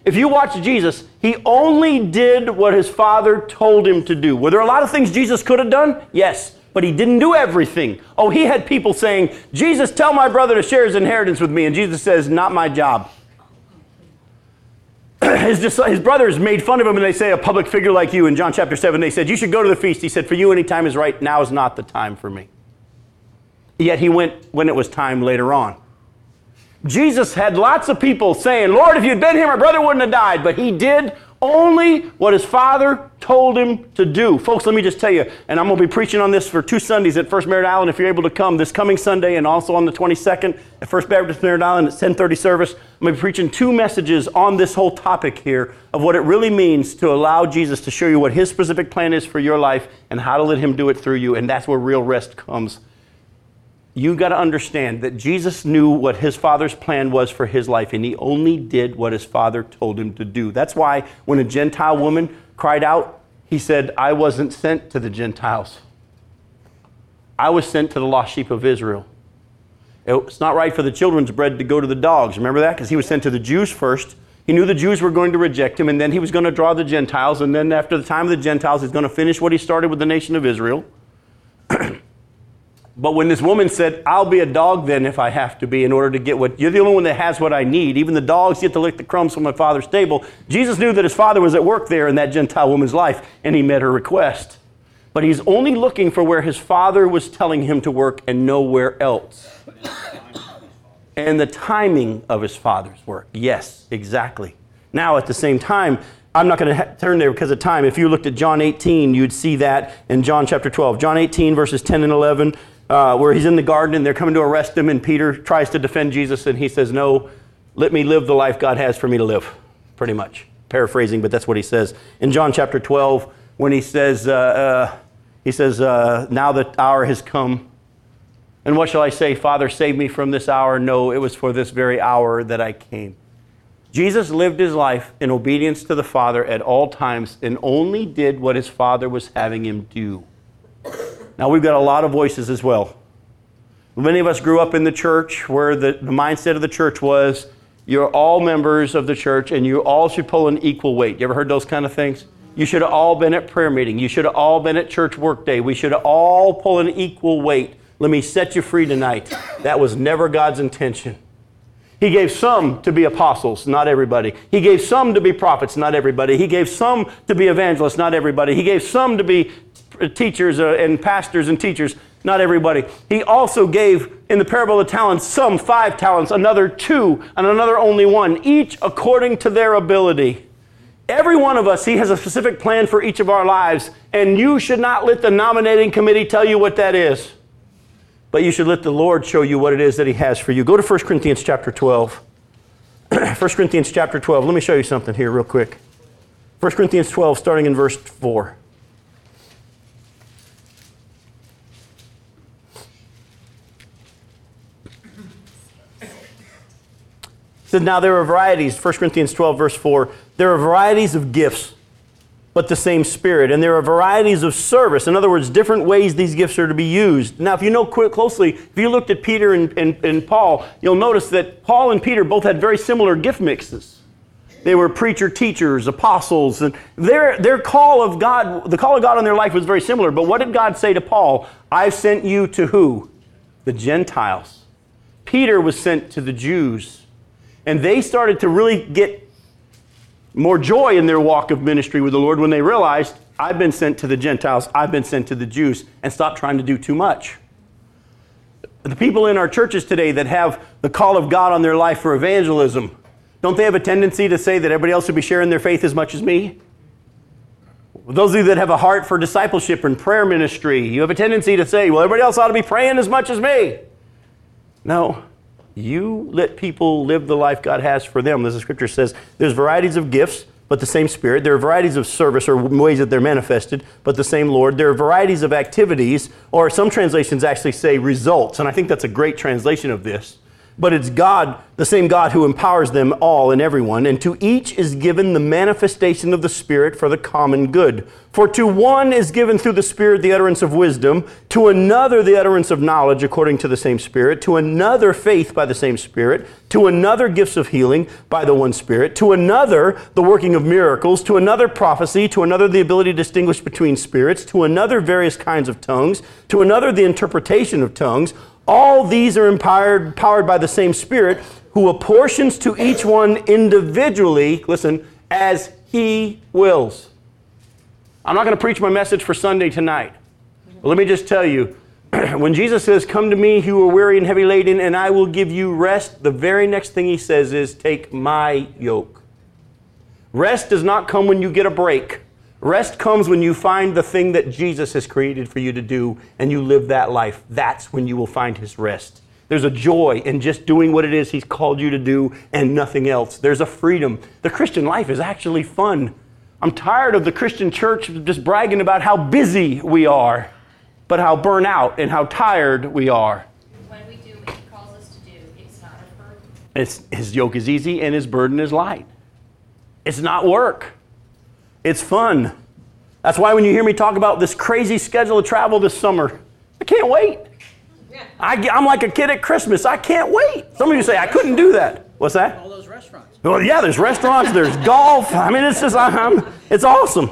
If you watch Jesus, he only did what his father told him to do. Were there a lot of things Jesus could have done? Yes, but he didn't do everything. Oh, he had people saying, Jesus, tell my brother to share his inheritance with me. And Jesus says, Not my job. his, his brothers made fun of him and they say, A public figure like you in John chapter 7, they said, You should go to the feast. He said, For you, any time is right. Now is not the time for me. Yet he went when it was time later on. Jesus had lots of people saying, Lord, if you'd been here, my brother wouldn't have died. But he did only what his father told him to do. Folks, let me just tell you, and I'm going to be preaching on this for two Sundays at First Merritt Island if you're able to come this coming Sunday and also on the 22nd at First Baptist Merritt Island at 1030 service. I'm going to be preaching two messages on this whole topic here of what it really means to allow Jesus to show you what his specific plan is for your life and how to let him do it through you. And that's where real rest comes you got to understand that Jesus knew what his father's plan was for his life, and he only did what his father told him to do. That's why when a Gentile woman cried out, he said, I wasn't sent to the Gentiles. I was sent to the lost sheep of Israel. It's not right for the children's bread to go to the dogs. Remember that? Because he was sent to the Jews first. He knew the Jews were going to reject him, and then he was going to draw the Gentiles. And then, after the time of the Gentiles, he's going to finish what he started with the nation of Israel. But when this woman said, I'll be a dog then if I have to be in order to get what, you're the only one that has what I need. Even the dogs get to lick the crumbs from my father's table. Jesus knew that his father was at work there in that Gentile woman's life, and he met her request. But he's only looking for where his father was telling him to work and nowhere else. and the timing of his father's work. Yes, exactly. Now, at the same time, I'm not going to ha- turn there because of time. If you looked at John 18, you'd see that in John chapter 12. John 18, verses 10 and 11 uh, where he's in the garden and they're coming to arrest him, and Peter tries to defend Jesus, and he says, No, let me live the life God has for me to live, pretty much. Paraphrasing, but that's what he says. In John chapter 12, when he says, uh, uh, he says, uh, Now the hour has come. And what shall I say? Father, save me from this hour? No, it was for this very hour that I came. Jesus lived his life in obedience to the Father at all times and only did what his Father was having him do. Now, we've got a lot of voices as well. Many of us grew up in the church where the, the mindset of the church was you're all members of the church and you all should pull an equal weight. You ever heard those kind of things? You should have all been at prayer meeting. You should have all been at church work day. We should all pull an equal weight. Let me set you free tonight. That was never God's intention. He gave some to be apostles, not everybody. He gave some to be prophets, not everybody. He gave some to be evangelists, not everybody. He gave some to be teachers uh, and pastors and teachers, not everybody. He also gave in the parable of talents some five talents, another two, and another only one, each according to their ability. Every one of us, He has a specific plan for each of our lives, and you should not let the nominating committee tell you what that is but you should let the Lord show you what it is that He has for you. Go to 1 Corinthians chapter 12. 1 Corinthians chapter 12. Let me show you something here, real quick. 1 Corinthians 12, starting in verse 4. Said, Now there are varieties, 1 Corinthians 12, verse 4. There are varieties of gifts but the same Spirit. And there are varieties of service. In other words, different ways these gifts are to be used. Now, if you know closely, if you looked at Peter and, and, and Paul, you'll notice that Paul and Peter both had very similar gift mixes. They were preacher teachers, apostles, and their, their call of God, the call of God on their life was very similar. But what did God say to Paul? I've sent you to who? The Gentiles. Peter was sent to the Jews. And they started to really get more joy in their walk of ministry with the Lord when they realized, I've been sent to the Gentiles, I've been sent to the Jews, and stop trying to do too much. The people in our churches today that have the call of God on their life for evangelism, don't they have a tendency to say that everybody else should be sharing their faith as much as me? Those of you that have a heart for discipleship and prayer ministry, you have a tendency to say, well, everybody else ought to be praying as much as me. No. You let people live the life God has for them. As the scripture says, there's varieties of gifts, but the same Spirit. There are varieties of service or ways that they're manifested, but the same Lord. There are varieties of activities, or some translations actually say results, and I think that's a great translation of this but it's God, the same God who empowers them all and everyone, and to each is given the manifestation of the Spirit for the common good. For to one is given through the Spirit the utterance of wisdom, to another the utterance of knowledge according to the same Spirit, to another faith by the same Spirit, to another gifts of healing by the one Spirit, to another the working of miracles, to another prophecy, to another the ability to distinguish between spirits, to another various kinds of tongues, to another the interpretation of tongues. All these are empowered, powered by the same Spirit who apportions to each one individually, listen, as he wills. I'm not going to preach my message for Sunday tonight. But let me just tell you when Jesus says, Come to me who are weary and heavy laden, and I will give you rest, the very next thing he says is, Take my yoke. Rest does not come when you get a break. Rest comes when you find the thing that Jesus has created for you to do and you live that life. That's when you will find his rest. There's a joy in just doing what it is he's called you to do and nothing else. There's a freedom. The Christian life is actually fun. I'm tired of the Christian church just bragging about how busy we are, but how burnt out and how tired we are. When we do what he calls us to do, it's not a burden. It's, his yoke is easy and his burden is light. It's not work. It's fun. That's why when you hear me talk about this crazy schedule of travel this summer, I can't wait. I, am like a kid at Christmas. I can't wait. Some of you say, I couldn't do that. What's that? All those restaurants. Well, yeah, there's restaurants, there's golf. I mean, it's just, I'm, it's awesome.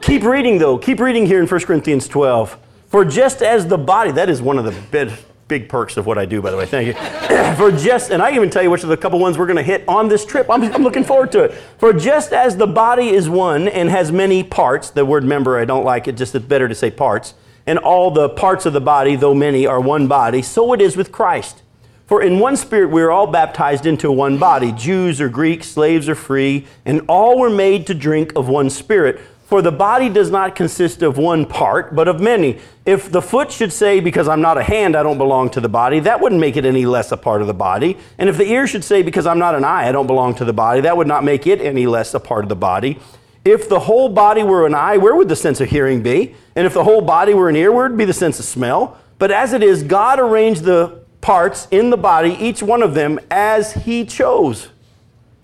Keep reading, though. Keep reading here in 1 Corinthians 12. For just as the body, that is one of the big, big perks of what I do, by the way. Thank you. For just, and I even tell you which of the couple ones we're going to hit on this trip. I'm, I'm looking forward to it. For just as the body is one and has many parts, the word member, I don't like it, just it's better to say parts, and all the parts of the body, though many, are one body, so it is with Christ. For in one spirit we are all baptized into one body, Jews or Greeks, slaves or free, and all were made to drink of one spirit. For the body does not consist of one part, but of many. If the foot should say, Because I'm not a hand, I don't belong to the body, that wouldn't make it any less a part of the body. And if the ear should say, Because I'm not an eye, I don't belong to the body, that would not make it any less a part of the body. If the whole body were an eye, where would the sense of hearing be? And if the whole body were an ear, where would be the sense of smell? But as it is, God arranged the parts in the body, each one of them, as He chose.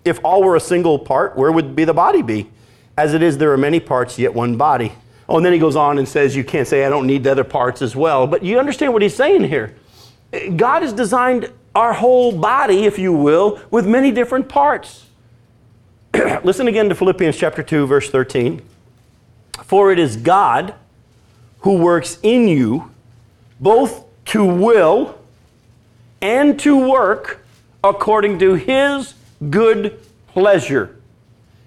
If all were a single part, where would be the body be? As it is, there are many parts, yet one body. Oh, and then he goes on and says, You can't say I don't need the other parts as well. But you understand what he's saying here. God has designed our whole body, if you will, with many different parts. Listen again to Philippians chapter 2, verse 13. For it is God who works in you both to will and to work according to his good pleasure.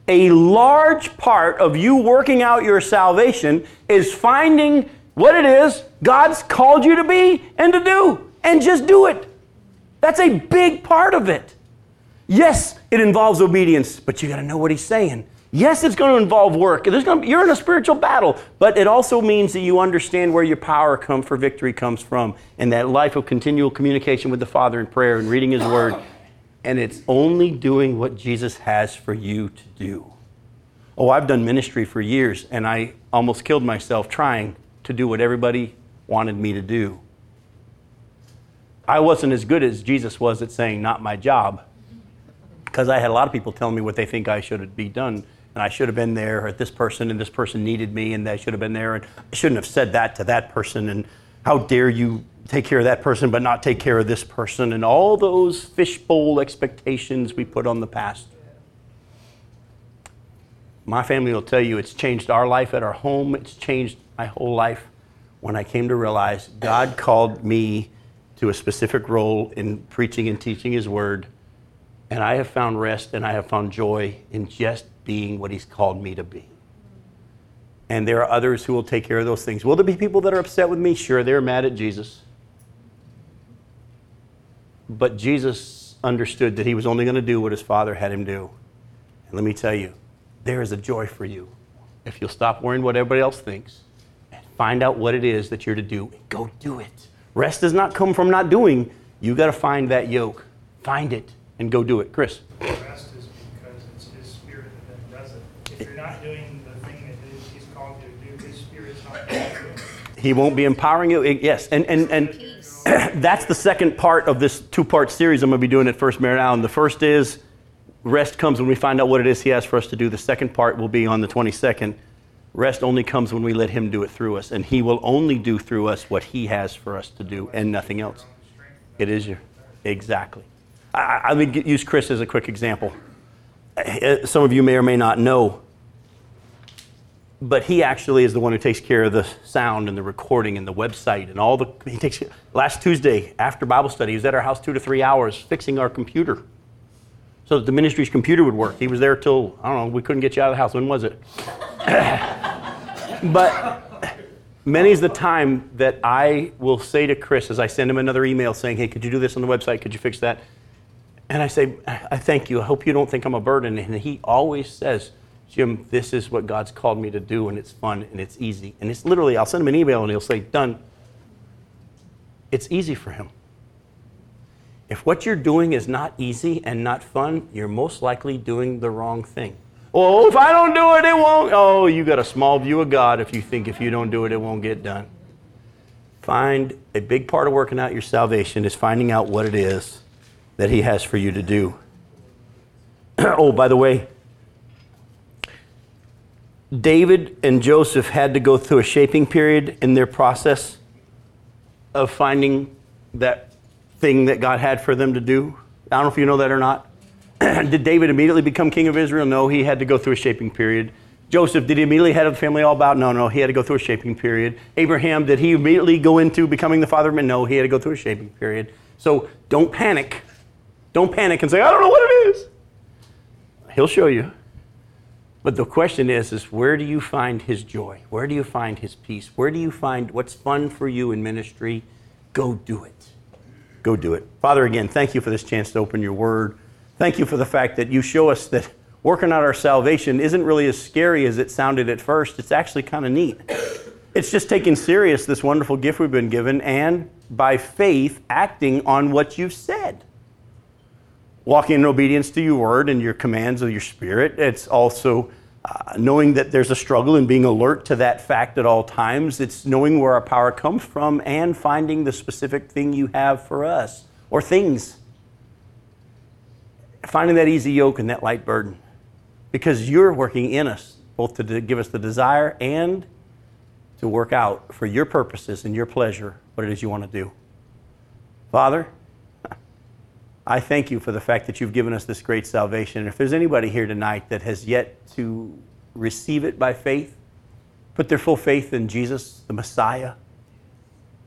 A large part of you working out your salvation is finding what it is God's called you to be and to do, and just do it. That's a big part of it. Yes, it involves obedience, but you got to know what he's saying. Yes, it's going to involve work. To, you're in a spiritual battle, but it also means that you understand where your power come for victory comes from, and that life of continual communication with the Father in prayer and reading His Word. And it's only doing what Jesus has for you to do. Oh, I've done ministry for years, and I almost killed myself trying to do what everybody wanted me to do. I wasn't as good as Jesus was at saying, "Not my job," because I had a lot of people telling me what they think I should be done and I should have been there, or this person and this person needed me, and I should have been there, and I shouldn't have said that to that person, and how dare you take care of that person but not take care of this person, and all those fishbowl expectations we put on the past. My family will tell you it's changed our life at our home, it's changed my whole life when I came to realize God called me to a specific role in preaching and teaching His Word. And I have found rest and I have found joy in just being what He's called me to be. And there are others who will take care of those things. Will there be people that are upset with me? Sure, they're mad at Jesus. But Jesus understood that he was only going to do what his Father had him do. And let me tell you, there is a joy for you if you'll stop worrying what everybody else thinks and find out what it is that you're to do and go do it. Rest does not come from not doing. You got to find that yoke. Find it and go do it. Chris. Rest is because it's His Spirit that does it. If you're not doing the thing that He's called you to do, His Spirit's not going to do it. He won't be empowering you. Yes, and and and Peace. that's the second part of this two-part series I'm going to be doing at First Merritt Island. The first is rest comes when we find out what it is He has for us to do. The second part will be on the 22nd. Rest only comes when we let Him do it through us, and He will only do through us what He has for us to do, and nothing else. It is your exactly. I, I I would use Chris as a quick example. Uh, Some of you may or may not know but he actually is the one who takes care of the sound and the recording and the website and all the he takes last tuesday after bible study he was at our house two to three hours fixing our computer so that the ministry's computer would work. He was there till i don't know we couldn't get you out of the house. When was it? But many is the time that i will say to chris as i send him another email saying hey could you do this on the website? Could you fix that? And I say, I thank you. I hope you don't think I'm a burden. And he always says, Jim, this is what God's called me to do, and it's fun and it's easy. And it's literally, I'll send him an email and he'll say, Done. It's easy for him. If what you're doing is not easy and not fun, you're most likely doing the wrong thing. Oh, if I don't do it, it won't. Oh, you got a small view of God if you think if you don't do it, it won't get done. Find a big part of working out your salvation is finding out what it is that He has for you to do. oh, by the way, David and Joseph had to go through a shaping period in their process of finding that thing that God had for them to do. I don't know if you know that or not. did David immediately become king of Israel? No, he had to go through a shaping period. Joseph, did he immediately have the family all about? No, no, he had to go through a shaping period. Abraham, did he immediately go into becoming the father of men? No, he had to go through a shaping period. So don't panic. Don't panic and say, I don't know what it is. He'll show you. But the question is, is where do you find his joy? Where do you find his peace? Where do you find what's fun for you in ministry? Go do it. Go do it. Father, again, thank you for this chance to open your word. Thank you for the fact that you show us that working out our salvation isn't really as scary as it sounded at first. It's actually kind of neat. It's just taking serious this wonderful gift we've been given and by faith acting on what you've said walking in obedience to your word and your commands of your spirit. It's also uh, knowing that there's a struggle and being alert to that fact at all times. It's knowing where our power comes from and finding the specific thing you have for us or things. Finding that easy yoke and that light burden because you're working in us both to de- give us the desire and to work out for your purposes and your pleasure what it is you want to do. Father, I thank you for the fact that you've given us this great salvation. And if there's anybody here tonight that has yet to receive it by faith, put their full faith in Jesus, the Messiah,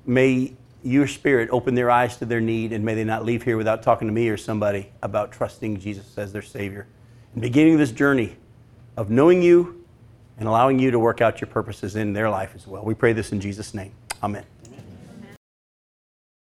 may your spirit open their eyes to their need and may they not leave here without talking to me or somebody about trusting Jesus as their Savior and beginning this journey of knowing you and allowing you to work out your purposes in their life as well. We pray this in Jesus' name. Amen.